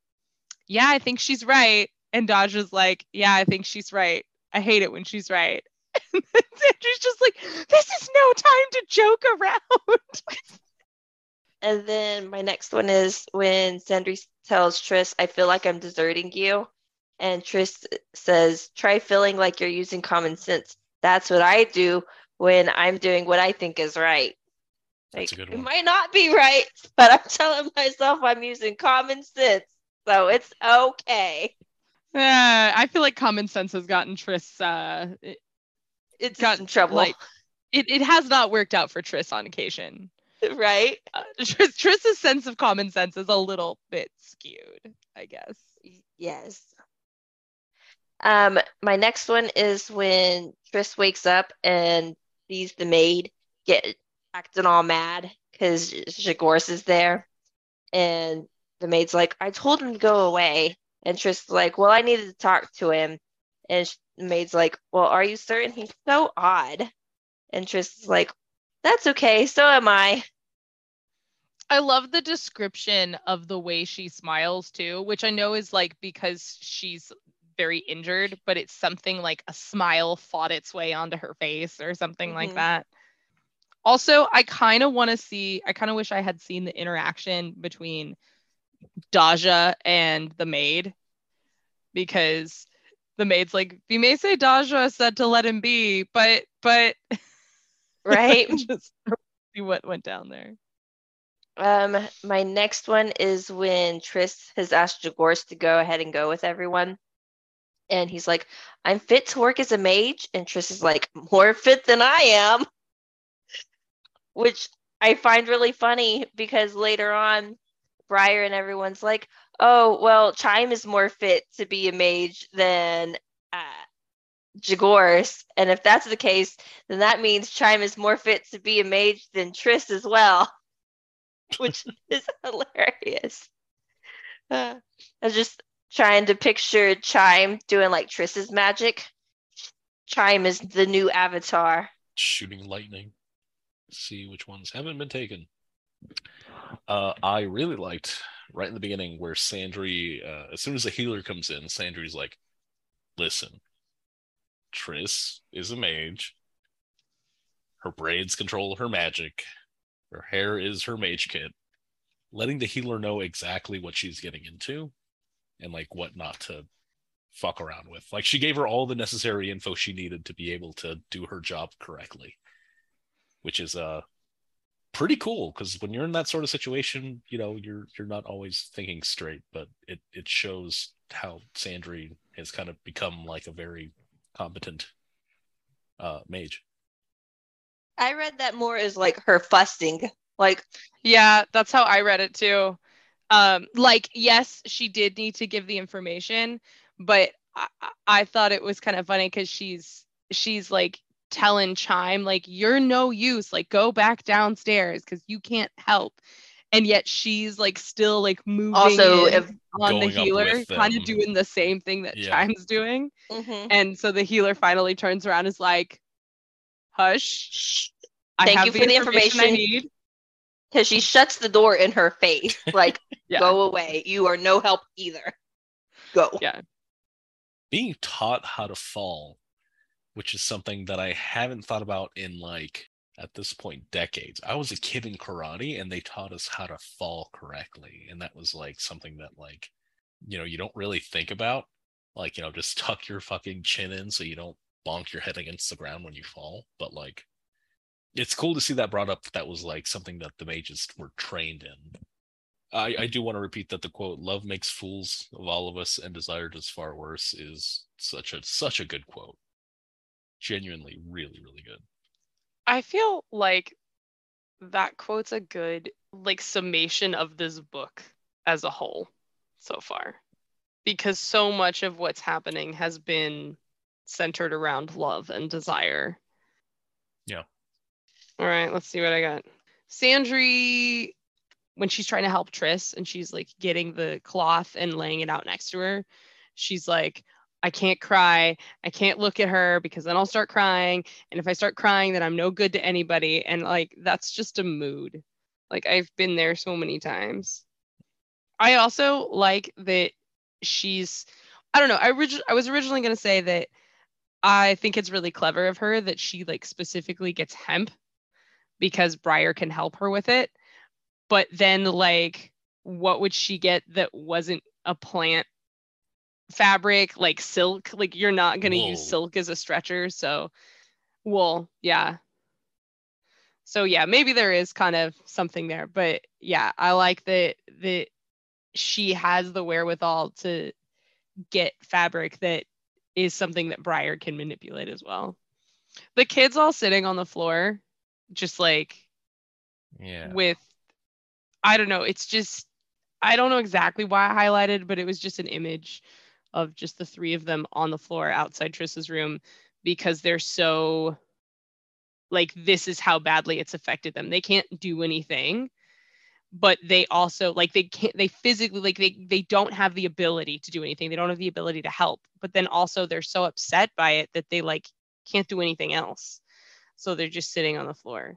Speaker 2: yeah, I think she's right. And Dodge is like, yeah, I think she's right. I hate it when she's right. And then Sandry's just like, this is no time to joke around.
Speaker 4: And then my next one is when Sandry tells Tris, I feel like I'm deserting you. And Tris says, try feeling like you're using common sense. That's what I do when I'm doing what I think is right.
Speaker 5: That's a
Speaker 4: Like,
Speaker 5: good
Speaker 4: It might not be right, but I'm telling myself I'm using common sense. So it's okay.
Speaker 2: Uh, I feel like common sense has gotten Tris. Uh, it,
Speaker 4: It's
Speaker 2: Got,
Speaker 4: in trouble,
Speaker 2: like- it, it has not worked out for Tris on occasion.
Speaker 4: right?
Speaker 2: Uh, Tris, Tris's sense of common sense is a little bit skewed, I guess.
Speaker 4: Yes. Um, my next one is when Tris wakes up and sees the maid get acting all mad because Zhegorz is there. And the maid's like, I told him to go away. And Tris is like, Well, I needed to talk to him. And the maid's like, Well, are you certain? He's so odd. And Tris is like, That's okay. So am I.
Speaker 2: I love the description of the way she smiles too, which I know is like because she's very injured, but it's something like a smile fought its way onto her face or something like
Speaker 4: Mhm.
Speaker 2: that. Also, I kind of want to see, I kind of wish I had seen the interaction between Daja and the maid because the maid's like, you may say Daja said to let him be, but, but,
Speaker 4: Right?
Speaker 2: just see what went down there.
Speaker 4: Um, my next one is when Tris has asked Zhegorz to go ahead and go with everyone. And he's like, I'm fit to work as a mage. And Tris is like, more fit than I am. Which I find really funny because later on, Briar and everyone's like, oh, well, Chime is more fit to be a mage than uh, Zhegorz. And if that's the case, then that means Chime is more fit to be a mage than Tris as well which is hilarious. Uh, I was just trying to picture Chime doing like Tris's magic. Chime is the new avatar.
Speaker 5: Shooting lightning. See which ones haven't been taken. Uh, I really liked right in the beginning where Sandry, uh, as soon as the healer comes in, Sandry's like, listen, Tris is a mage. Her braids control her magic. Her hair is her mage kit. Letting the healer know exactly what she's getting into and like what not to fuck around with. Like she gave her all the necessary info she needed to be able to do her job correctly, which is uh pretty cool because when you're in that sort of situation, you know, you're you're not always thinking straight, but it it shows how Sandry has kind of become like a very competent uh mage.
Speaker 4: I read that more as like her fussing. Like,
Speaker 2: Yeah, that's how I read it too. Um, like, yes, she did need to give the information, but I, I- I thought it was kind of funny because she's she's like telling Chime like you're no use, like go back downstairs because you can't help, and yet she's like still like moving
Speaker 4: also, if
Speaker 2: on the healer, kind of doing the same thing that
Speaker 5: Yeah.
Speaker 2: Chime's doing,
Speaker 4: Mhm.
Speaker 2: and so the healer finally turns around and is like, "Hush."
Speaker 4: Shh,
Speaker 2: I
Speaker 4: Thank
Speaker 2: have
Speaker 4: you for the
Speaker 2: I
Speaker 4: information.
Speaker 2: need.
Speaker 4: because she shuts the door in her face, like,
Speaker 2: Yeah.
Speaker 4: go away. You are no help either. Go.
Speaker 2: Yeah.
Speaker 5: being taught how to fall, which is something that I haven't thought about in like at this point decades. I was a kid in karate and they taught us how to fall correctly. And that was like something that like, you know, you don't really think about. Like, you know, just tuck your fucking chin in so you don't bonk your head against the ground when you fall. But like it's cool to see that brought up that was like something that the mages were trained in. I, I do want to repeat that the quote "Love makes fools of all of us, and desire does far worse" is such a such a good quote. Genuinely, really, really good.
Speaker 2: I feel like that quote's a good like summation of this book as a whole so far. Because so much of what's happening has been centered around love and desire.
Speaker 5: Yeah.
Speaker 2: All right, let's see what I got. Sandry, when she's trying to help Tris and she's like getting the cloth and laying it out next to her, she's like, I can't cry. I can't look at her because then I'll start crying. And if I start crying, then I'm no good to anybody. And like, that's just a mood. Like, I've been there so many times. I also like that she's, I don't know. I, orig- I was originally going to say that I think it's really clever of her that she like specifically gets hemp because Briar can help her with it. But then, like, what would she get that wasn't a plant fabric like silk like you're not going to use silk as a stretcher so wool yeah. So yeah maybe there is kind of something there but yeah i like that that she has the wherewithal to get fabric that is something that Briar can manipulate as well. The kids all sitting on the floor just like
Speaker 5: Yeah.
Speaker 2: with I don't know, it's just I don't know exactly why I highlighted, but it was just an image of just the three of them on the floor outside Tris's room because they're so like this is how badly it's affected them. They can't do anything, but they also like they can't they physically like they they don't have the ability to do anything. They don't have the ability to help. But then also they're so upset by it that they like can't do anything else. So they're just sitting on the floor.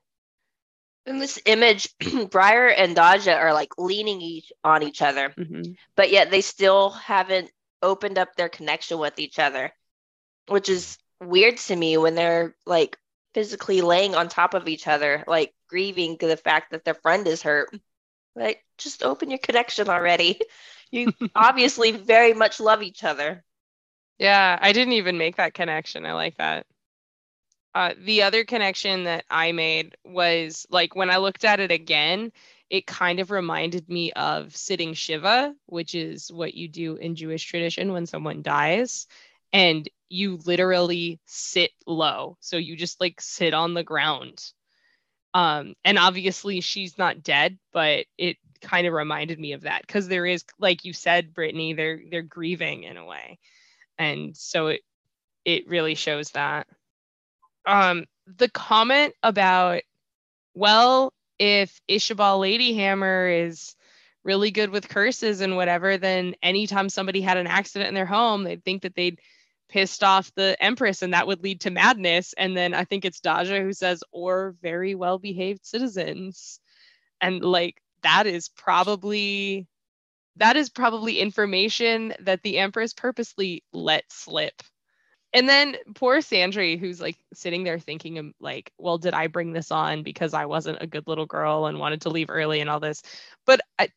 Speaker 4: In this image, Briar and Daja are like leaning each on each other,
Speaker 2: Mhm.
Speaker 4: but yet they still haven't opened up their connection with each other, which is weird to me when they're like physically laying on top of each other, like grieving the fact that their friend is hurt. Like, just open your connection already. You obviously very much love each other.
Speaker 2: Yeah, I didn't even make that connection. I like that. Uh, the other connection that I made was like when I looked at it again, it kind of reminded me of sitting Shiva, which is what you do in Jewish tradition when someone dies. And you literally sit low. So you just like sit on the ground. Um, and obviously she's not dead, but it kind of reminded me of that because there is, like you said, Brittany, they're they're grieving in a way and so it it really shows that um the comment about well if ishabal ladyhammer is really good with curses and whatever then anytime somebody had an accident in their home they'd think that they'd pissed off the empress and that would lead to madness. And then i think it's daja who says or very well behaved citizens. And like that is probably that is probably information that the empress purposely let slip and then poor sandry who's like sitting there thinking like well did i bring this on because i wasn't a good little girl and wanted to leave early and all this but I,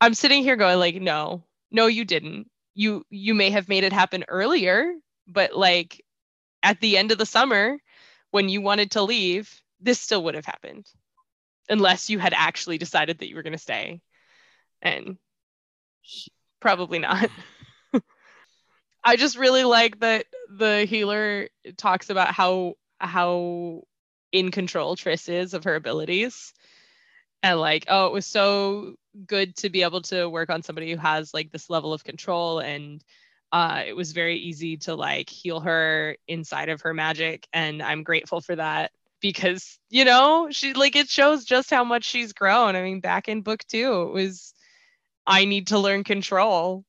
Speaker 2: i'm sitting here going like no no you didn't you you may have made it happen earlier but like at the end of the summer when you wanted to leave this still would have happened unless you had actually decided that you were going to stay. And probably not. I just really like that the healer talks about how how in control Tris is of her abilities. And like, oh, it was so good to be able to work on somebody who has like this level of control. And uh, it was very easy to like heal her inside of her magic. And i'm grateful for that because you know she like it shows just how much she's grown. I mean back in book two it was i need to learn control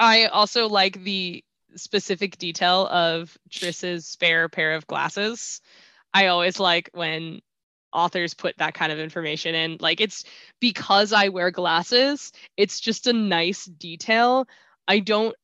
Speaker 2: i also like the specific detail of tris's spare pair of glasses. I always like when authors put that kind of information in. Like it's because i wear glasses it's just a nice detail. I don't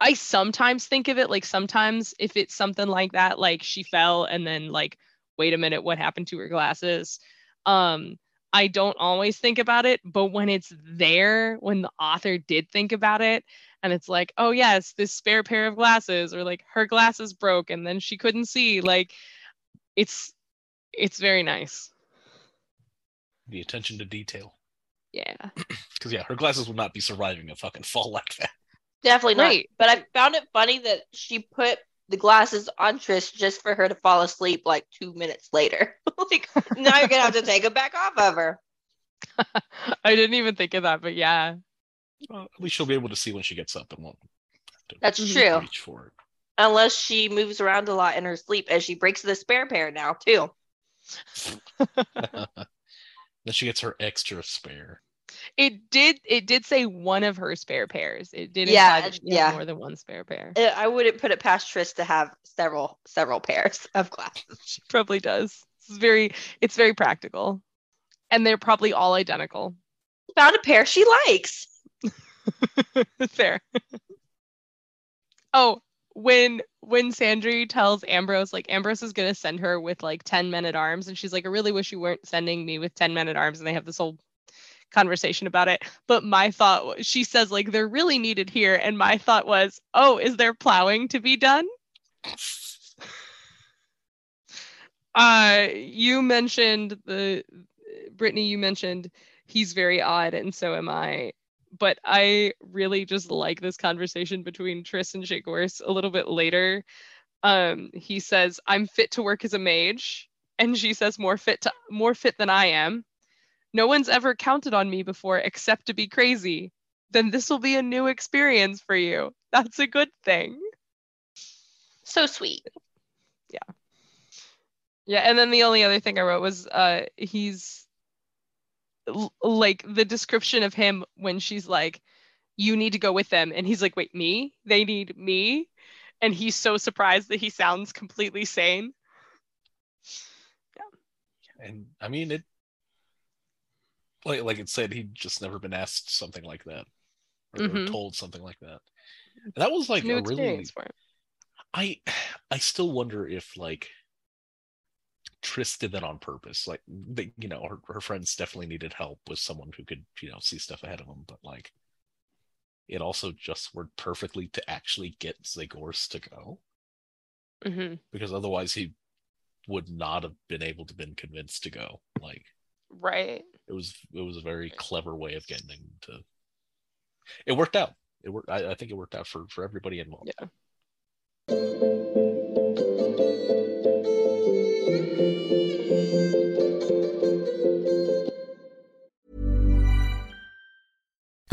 Speaker 2: I sometimes think of it like sometimes if it's something like that, like she fell and then like, wait a minute, what happened to her glasses? Um, I don't always think about it, but when it's there, when the author did think about it, and it's like, oh yes, this spare pair of glasses, or like her glasses broke and then she couldn't see, like it's it's very nice.
Speaker 5: The attention to detail.
Speaker 2: Yeah.
Speaker 5: Because yeah, her glasses would not be surviving a fucking fall like that.
Speaker 4: Definitely not.
Speaker 2: Right.
Speaker 4: But I found it funny that she put the glasses on Tris just for her to fall asleep like two minutes later. like now you're gonna have to take them back off of her.
Speaker 2: I didn't even think of that, but yeah.
Speaker 5: Well, at least she'll be able to see when she gets up and won't.
Speaker 4: That's true.
Speaker 5: Reach for it.
Speaker 4: Unless she moves around a lot in her sleep as she breaks the spare pair now too.
Speaker 5: then she gets her extra spare.
Speaker 2: It did it did say one of her spare pairs. It did
Speaker 4: Yeah,
Speaker 2: imply that she had
Speaker 4: yeah.
Speaker 2: more than one spare pair.
Speaker 4: Uh, I wouldn't put it past Tris to have several several pairs of glasses.
Speaker 2: She probably does. It's very it's very practical. And they're probably all identical.
Speaker 4: Found a pair she likes.
Speaker 2: Fair. oh, when when Sandry tells Ambros like Ambros is gonna send her with like 10 men at arms, and she's like, I really wish you weren't sending me with 10 men at arms, and they have this whole conversation about it. But my thought she says like they're really needed here, and my thought was, oh, is there plowing to be done? Uh you mentioned the Brittany, you mentioned he's very odd, and so am I. But I really just like this conversation between Tris and Zhegorz a little bit later. Um, he says, I'm fit to work as a mage, and she says, more fit to more fit than I am. No one's ever counted on me before except to be crazy. Then this will be a new experience for you. That's a good thing.
Speaker 4: So sweet.
Speaker 2: Yeah, Yeah. and then the only other thing I wrote was uh he's l- like the description of him when she's like you need to go with them and he's like wait me they need me and he's so surprised that he sounds completely sane Yeah.
Speaker 5: And I mean it like like it said, he'd just never been asked something like that. Or, or
Speaker 2: Mhm.
Speaker 5: told something like that. And that was like
Speaker 2: new
Speaker 5: a really I I still wonder if like Tris did that on purpose. Like they, you know, her, her friends definitely needed help with someone who could, you know, see stuff ahead of them, but like it also just worked perfectly to actually get Zhegorz to go
Speaker 2: hmm
Speaker 5: because otherwise he would not have been able to been convinced to go. Like
Speaker 2: right
Speaker 5: it was it was a very clever way of getting to it worked out. It worked I, I think it worked out for for everybody involved.
Speaker 2: Yeah.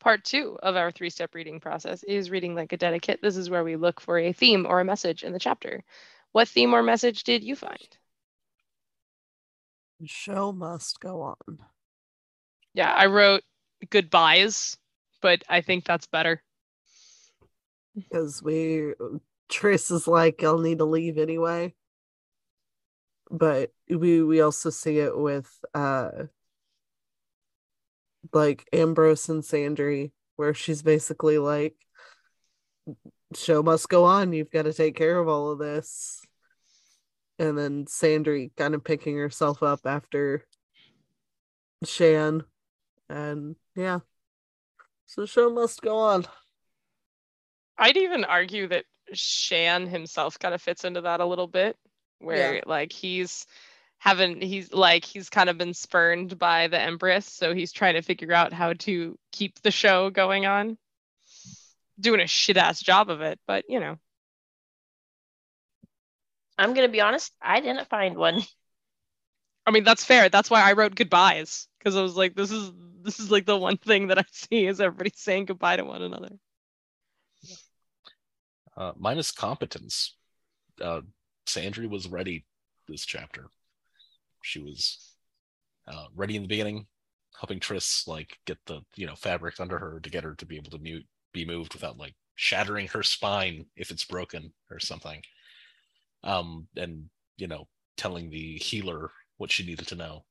Speaker 2: Part two of our three step reading process is reading like a dedicate this is where we look for a theme or a message in the chapter what theme or message did you find
Speaker 3: The show must go on.
Speaker 2: yeah i wrote goodbyes but i think that's better
Speaker 3: because we Tris is like, I'll need to leave anyway. But we we also see it with uh like Ambros and Sandry, where she's basically like, show must go on, you've got to take care of all of this. And then Sandry kind of picking herself up after Shan. And yeah. So show must go on.
Speaker 2: I'd even argue that Shan himself kind of fits into that a little bit, where
Speaker 3: Yeah.
Speaker 2: like he's having he's like he's kind of been spurned by the Empress, so he's trying to figure out how to keep the show going on. Doing a shit ass job of it, but you know.
Speaker 4: I'm gonna be honest, I didn't find one.
Speaker 2: I mean that's fair. That's why I wrote goodbyes because I was like, this is this is like the one thing that I see is everybody saying goodbye to one another.
Speaker 5: Uh, minus competence. Uh, Sandry was ready this chapter. She was uh, ready in the beginning, helping Tris like get the you know fabric under her to get her to be able to mute, be moved without like shattering her spine if it's broken or something. Um, and you know telling the healer what she needed to know,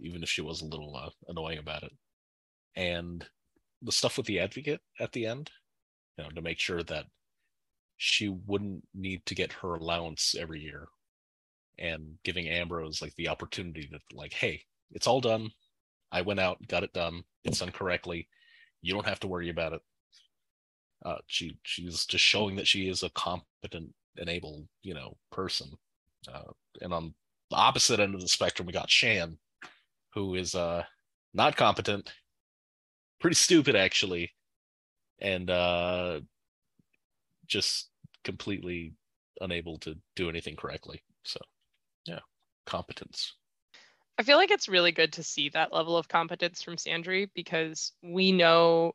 Speaker 5: even if she was a little uh, annoying about it. And the stuff with the advocate at the end, you know, to make sure that she wouldn't need to get her allowance every year and giving ambros like the opportunity that like hey it's all done. I went out got it done. It's done correctly. You don't have to worry about it. Uh she she's just showing that she is a competent and able you know person. Uh and on the opposite end of the spectrum we got shan who is uh not competent pretty stupid actually and uh just completely unable to do anything correctly. So, competence.
Speaker 2: I feel like it's really good to see that level of competence from Sandry because we know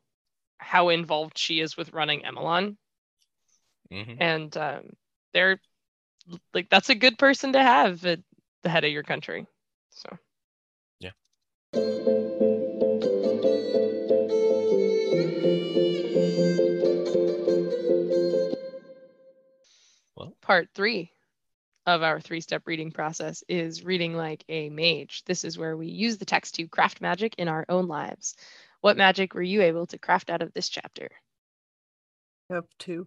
Speaker 2: how involved she is with running Emelan,
Speaker 5: Mhm.
Speaker 2: and um, they're like that's a good person to have at the head of your country. So yeah.
Speaker 5: Well,
Speaker 2: part three of our three-step reading process is reading like a mage. This is where we use the text to craft magic in our own lives. What magic were you able to craft out of this chapter?
Speaker 3: I have two.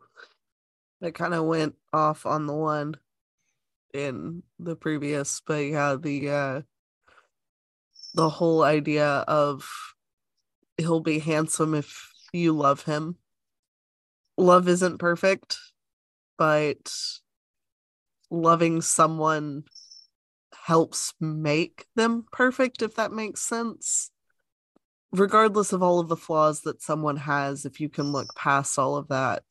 Speaker 3: I kind of went off on the one in the previous, but yeah, the uh the whole idea of he'll be handsome if you love him. Love isn't perfect, but loving someone helps make them perfect if that makes sense regardless of all of the flaws that someone has, if you can look past all of that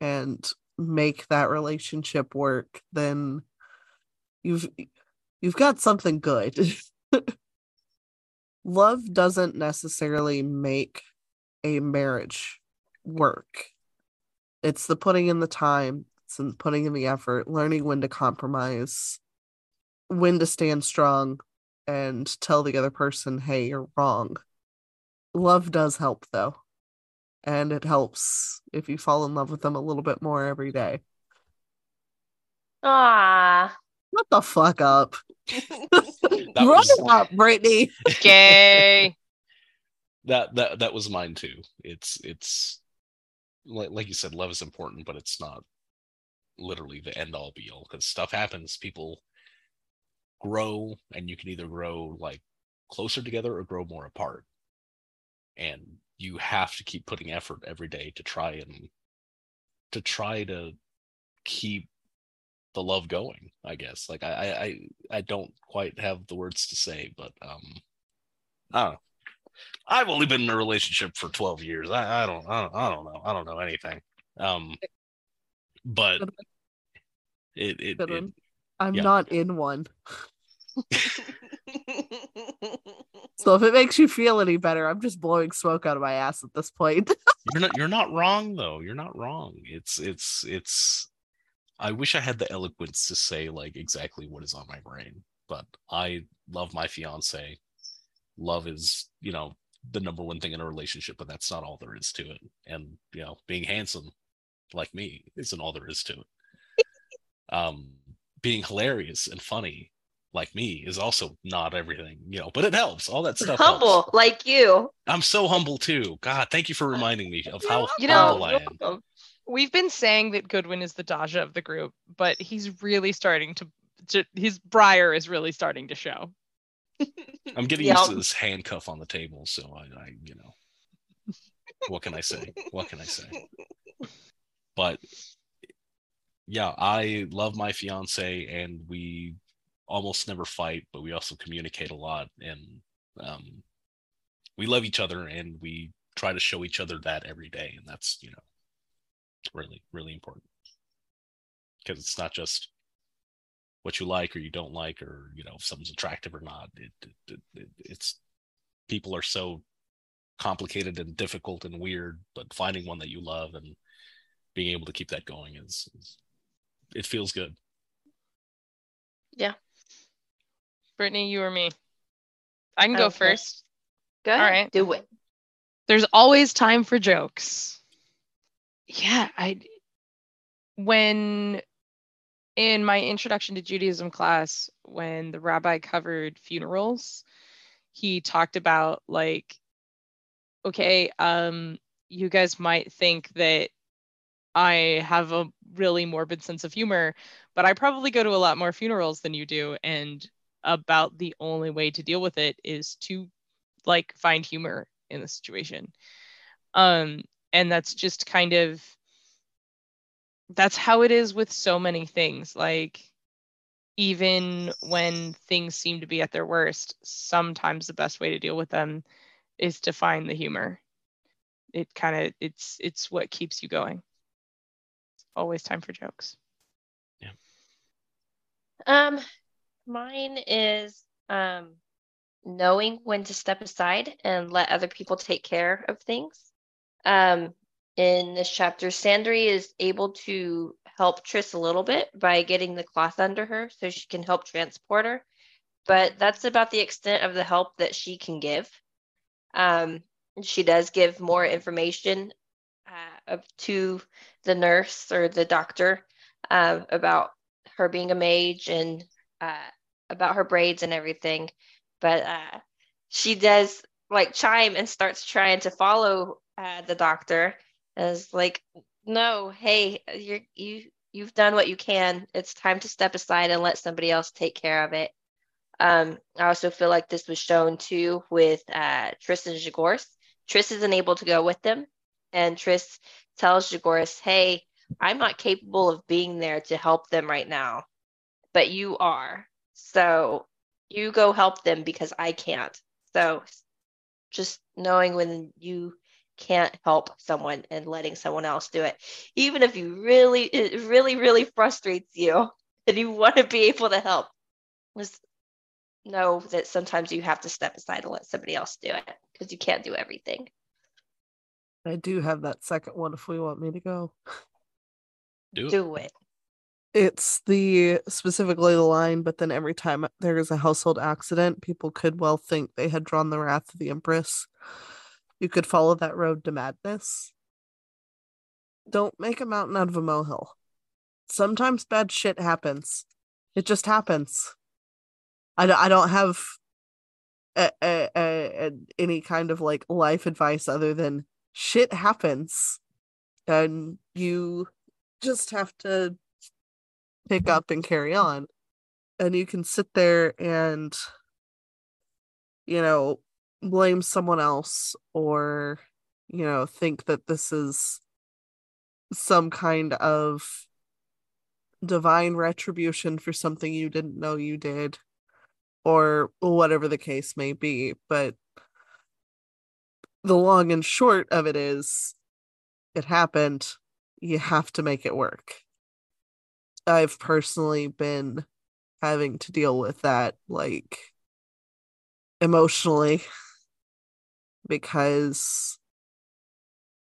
Speaker 3: and make that relationship work, then you've you've got something good. Love doesn't necessarily make a marriage work. It's the putting in the time, it's the putting in the effort, learning when to compromise, when to stand strong and tell the other person, hey, you're wrong love does help though and it helps if you fall in love with them a little bit more every day
Speaker 4: Ah.
Speaker 3: Shut the fuck up
Speaker 5: That
Speaker 3: Run
Speaker 5: was-
Speaker 3: up brittany
Speaker 2: Gay.
Speaker 5: that that that was mine too. It's it's like like you said, love is important, but it's not literally the end all be all because stuff happens. People grow, and you can either grow like closer together or grow more apart. And you have to keep putting effort every day to try and to try to keep the love going. I guess like I I I, don't quite have the words to say, but um, I don't know. I've only been in a relationship for 12 years. I, I don't I don't I don't know. I don't know anything. Um but it it, it
Speaker 3: i'm
Speaker 5: yeah.
Speaker 3: not in one so if it makes you feel any better i'm just blowing smoke out of my ass at this point
Speaker 5: you're not you're not wrong though. You're not wrong. It's it's it's I wish I had the eloquence to say like exactly what is on my brain, but I love my fiance. Love is, you know, the number one thing in a relationship, but that's not all there is to it. And, you know, being handsome like me isn't all there is to it. um, being hilarious and funny like me is also not everything, you know, but it helps. All that stuff.
Speaker 4: Humble
Speaker 5: helps.
Speaker 4: like you.
Speaker 5: I'm so humble too. God, thank you for reminding me of how
Speaker 2: You know-
Speaker 5: humble I am.
Speaker 4: welcome.
Speaker 2: We've been saying that Goodwin is the Daja of the group, but he's really starting to, to his Briar is really starting to show.
Speaker 5: I'm getting
Speaker 4: Yeah.
Speaker 5: used to this handcuff on the table, so I, I, you know, what can I say? What can I say? But yeah, I love my fiance, and we almost never fight, but we also communicate a lot, and um, we love each other, and we try to show each other that every day, and that's you know, really, really important. Because it's not just what you like or you don't like or you know if someone's attractive or not. It, it, it, it- it's people are so complicated and difficult and weird but finding one that you love and being able to keep that going is, is it feels good Yeah.
Speaker 2: Brittany, you or me? I can go
Speaker 4: Okay.
Speaker 2: first.
Speaker 4: Go ahead.
Speaker 2: right.
Speaker 4: Do it.
Speaker 2: There's always time for jokes. Yeah, I when in my introduction to Judaism class, when the rabbi covered funerals, he talked about like, okay, um, you guys might think that I have a really morbid sense of humor, but I probably go to a lot more funerals than you do, and about the only way to deal with it is to like find humor in the situation. Um and that's just kind of that's how it is with so many things. Like even when things seem to be at their worst sometimes the best way to deal with them is to find the humor. It kind of it's it's what keeps you going always time for jokes Yeah.
Speaker 4: Um, mine is um knowing when to step aside and let other people take care of things. Um, in this chapter, Sandry is able to help Tris a little bit by getting the cloth under her so she can help transport her. But that's about the extent of the help that she can give. Um, she does give more information uh, of- to the nurse or the doctor uh, about her being a mage and uh, about her braids and everything. But uh, she does like chime and starts trying to follow uh, the doctor as like, no, hey, you're you you've done what you can. It's time to step aside and let somebody else take care of it. Um, I also feel like this was shown too with uh, Tris and Zhegorz. Tris isn't able to go with them, and Tris tells Zhegorz, "Hey, I'm not capable of being there to help them right now, but you are. So you go help them because I can't. So just knowing when you can't help someone and letting someone else do it, even if you really, it really, really frustrates you and you want to be able to help, just know that sometimes you have to step aside and let somebody else do it because you can't do everything.
Speaker 3: I do have that second one if we want me to go.
Speaker 5: Do it.
Speaker 4: Do it.
Speaker 3: It's the specifically the line, but then every time there is a household accident, people could well think they had drawn the wrath of the Empress. You could follow that road to madness. Don't make a mountain out of a molehill. Sometimes bad shit happens. It just happens. I, d- I don't have a, a, a, a- any kind of like life advice other than shit happens. And you just have to pick up and carry on. And you can sit there and, you know, blame someone else or, you know, think that this is some kind of divine retribution for something you didn't know you did or whatever the case may be. But the long and short of it is it happened. You have to make it work. I've personally been having to deal with that like emotionally because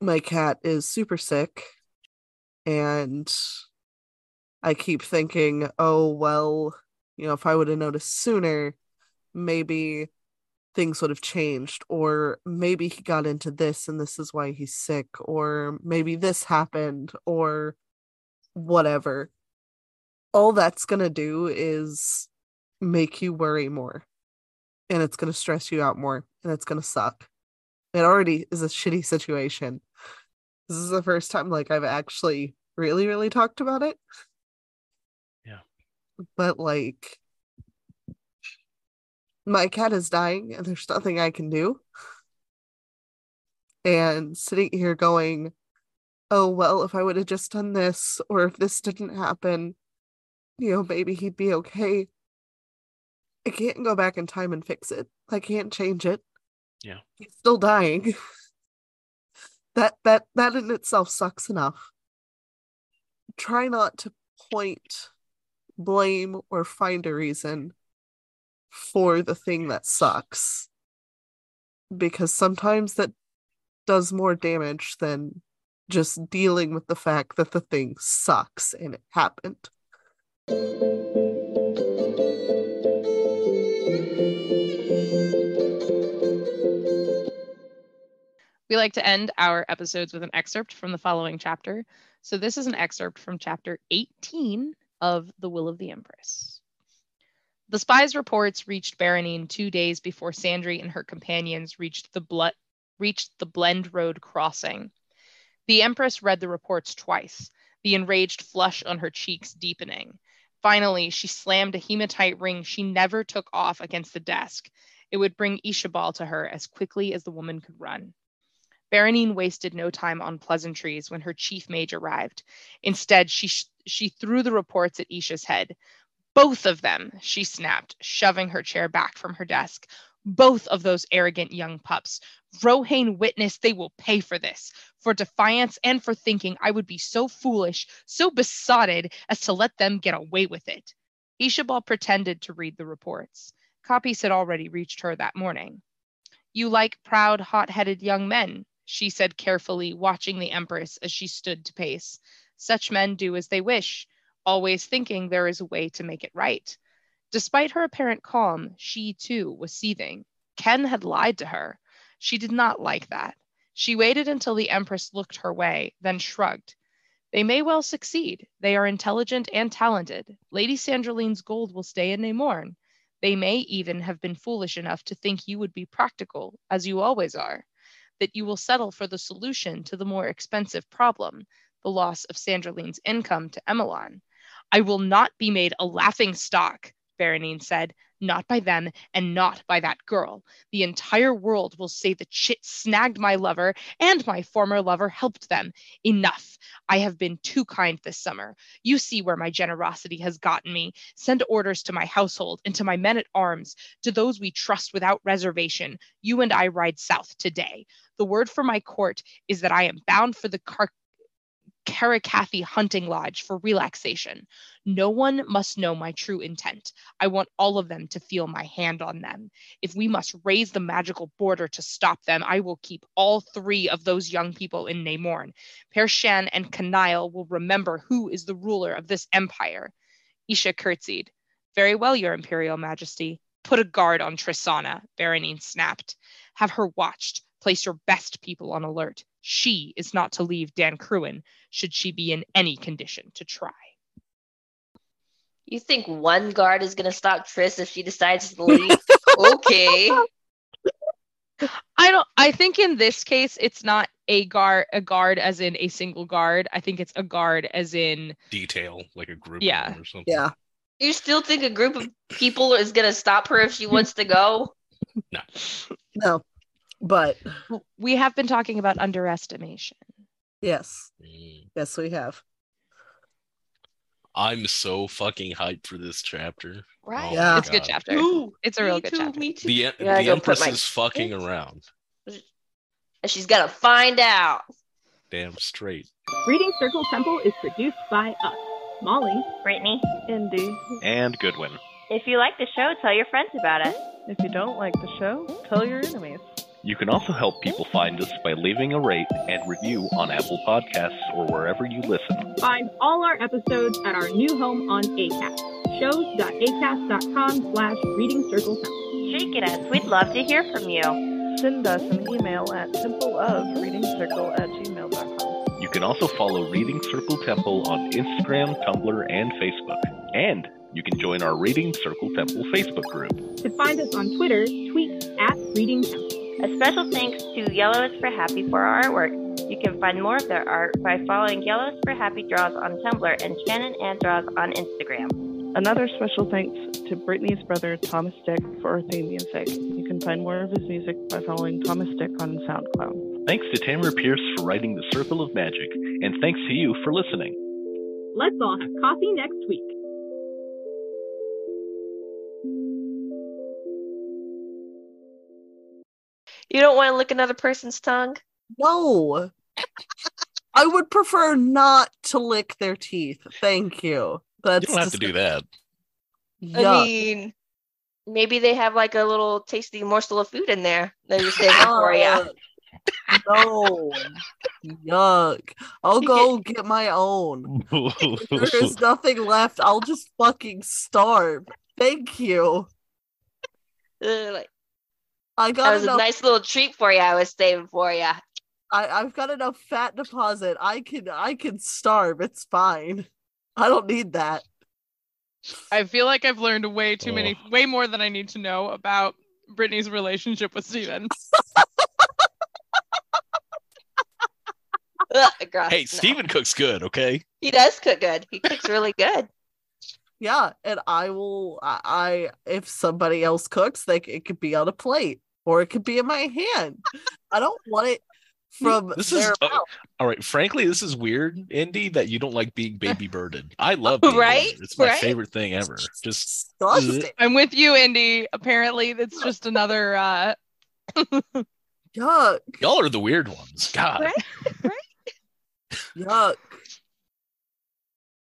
Speaker 3: my cat is super sick and I keep thinking, oh, well, you know, if I would have noticed sooner, maybe things would have changed, or maybe he got into this and this is why he's sick, or maybe this happened, or whatever. all that's gonna do is make you worry more. And it's gonna stress you out more and it's gonna suck. It already is a shitty situation. This is the first time like I've actually really, really talked about it.
Speaker 5: Yeah.
Speaker 3: But like my cat is dying and there's nothing I can do. And sitting here going, oh, well, if I would have just done this, or if this didn't happen, you know, maybe he'd be okay. I can't go back in time and fix it. I can't change it.
Speaker 5: Yeah.
Speaker 3: He's still dying. that that that in itself sucks enough. Try not to point blame or find a reason for the thing that sucks. Because sometimes that does more damage than just dealing with the fact that the thing sucks and it happened.
Speaker 2: We like to end our episodes with an excerpt from the following chapter. So this is an excerpt from chapter 18 of The Will of the Empress. The spy's reports reached Berenene two days before Sandry and her companions reached the blood reached the Blend Road crossing. The Empress read the reports twice, the enraged flush on her cheeks deepening. Finally, she slammed a hematite ring she never took off against the desk. It would bring Ishabal to her as quickly as the woman could run. Berenene wasted no time on pleasantries when her chief mage arrived. Instead, she, sh- she threw the reports at Isha's head. Both of them, she snapped, shoving her chair back from her desk. Both of those arrogant young pups. Rohain witnessed they will pay for this, for defiance and for thinking I would be so foolish, so besotted as to let them get away with it. Ishabal pretended to read the reports. Copies had already reached her that morning. You like proud, hot headed young men, she said carefully, watching the Empress as she stood to pace. Such men do as they wish, always thinking there is a way to make it right. Despite her apparent calm, she too was seething. Ken had lied to her. She did not like that. She waited until the Empress looked her way, then shrugged. They may well succeed. They are intelligent and talented. Lady Sandrilene's gold will stay in Namorn. They may even have been foolish enough to think you would be practical, as you always are, that you will settle for the solution to the more expensive problem, the loss of Sandrilene's income to Emelan. I will not be made a laughing stock, Berenene said, not by them and not by that girl. The entire world will say the chit snagged my lover and my former lover helped them. Enough. I have been too kind this summer. You see where my generosity has gotten me. Send orders to my household and to my men at arms, to those we trust without reservation. You and I ride south today. The word for my court is that I am bound for the car- Karakathy hunting lodge for relaxation. No one must know my true intent. I want all of them to feel my hand on them. If we must raise the magical border to stop them, I will keep all three of those young people in Namorn. Pershan and Kanile will remember who is the ruler of this empire. Isha curtsied. Very well, Your Imperial Majesty. Put a guard on Tristana, Berenene snapped. Have her watched. Place your best people on alert. She is not to leave Dancruan should she be in any condition to try.
Speaker 4: You think one guard is gonna stop Tris if she decides to leave? okay.
Speaker 2: I don't I think in this case it's not a guard a guard as in a single guard. I think it's a guard as in
Speaker 5: Detail, like a group
Speaker 2: Yeah.
Speaker 5: or something.
Speaker 3: Yeah.
Speaker 4: You still think a group of people is gonna stop her if she wants to go?
Speaker 3: No. No. But
Speaker 2: we have been talking about underestimation.
Speaker 3: yes.
Speaker 5: Mm.
Speaker 3: Yes, we have.
Speaker 5: I'm so fucking hyped for this chapter.
Speaker 4: Right.
Speaker 5: Oh
Speaker 3: Yeah.
Speaker 2: It's a good chapter.
Speaker 4: Ooh,
Speaker 2: It's a real
Speaker 4: me
Speaker 2: good
Speaker 4: too,
Speaker 2: chapter.
Speaker 4: Me too.
Speaker 5: The,
Speaker 4: Yeah,
Speaker 5: the Empress
Speaker 4: my-
Speaker 5: is fucking around.
Speaker 4: And she's gonna find out.
Speaker 5: Damn straight.
Speaker 6: Reading Circle Temple is produced by us, Molly,
Speaker 7: Brittany,
Speaker 1: Indy.
Speaker 8: and Goodwin.
Speaker 7: if you like the show, tell your friends about it.
Speaker 1: If you don't like the show, tell your enemies.
Speaker 8: You can also help people find us by leaving a rate and review on Apple Podcasts or wherever you listen.
Speaker 6: Find all our episodes at our new home on ACAST, shows.acast.com slash reading circle.
Speaker 7: Shake it us. We'd love to hear from you.
Speaker 1: Send us an email at templeofreadingcircle at gmail.com.
Speaker 8: You can also follow Reading Circle Temple on Instagram, Tumblr, and Facebook. And you can join our Reading Circle Temple Facebook group.
Speaker 6: To find us on Twitter, tweet at Reading Temple.
Speaker 7: A special thanks to Yellow is for Happy for our artwork. You can find more of their art by following Yellow is for Happy Draws on Tumblr and Shannon and Draws on Instagram.
Speaker 9: Another special thanks to Brittany's brother Thomas Dick for our theme music. You can find more of his music by following Thomas Dick on SoundCloud.
Speaker 8: Thanks to Tamora Pierce for writing The Circle of Magic, and thanks to you for listening.
Speaker 6: Let's all have coffee next week.
Speaker 4: You don't want to lick another person's tongue?
Speaker 3: No. I would prefer not to lick their teeth. Thank you. That's
Speaker 5: You don't have to do that.
Speaker 4: I mean, maybe they have like a little tasty morsel of food in there that you're saving for you.
Speaker 3: No. Yuck. I'll go get my own. If there's nothing left, I'll just fucking starve. Thank you.
Speaker 4: like,
Speaker 3: I
Speaker 4: that
Speaker 3: got
Speaker 4: was a nice little treat for you. I was saving for you.
Speaker 3: I, I've got enough fat deposit. I can I can starve. It's fine. I don't need that.
Speaker 2: I feel like I've learned way too many, way more than I need to know about Brittany's relationship with Steven.
Speaker 4: Ugh, gross.
Speaker 5: hey,
Speaker 4: No.
Speaker 5: Steven cooks good, okay?
Speaker 4: He does cook good. He cooks really good.
Speaker 3: Yeah, and I will. I, I if somebody else cooks, like it could be on a plate or it could be in my hand. I don't want it from
Speaker 5: This is
Speaker 3: their
Speaker 5: uh, all right. Frankly, this is weird, Indy, that you don't like being baby birded. I love being
Speaker 4: Right?
Speaker 5: birded. It's my
Speaker 4: Right?
Speaker 5: favorite thing ever. Just
Speaker 2: I'm with you, Indy. Apparently, that's just another. uh
Speaker 3: Yuck.
Speaker 5: y'all are the weird ones. God.
Speaker 4: Right?
Speaker 3: Yuck.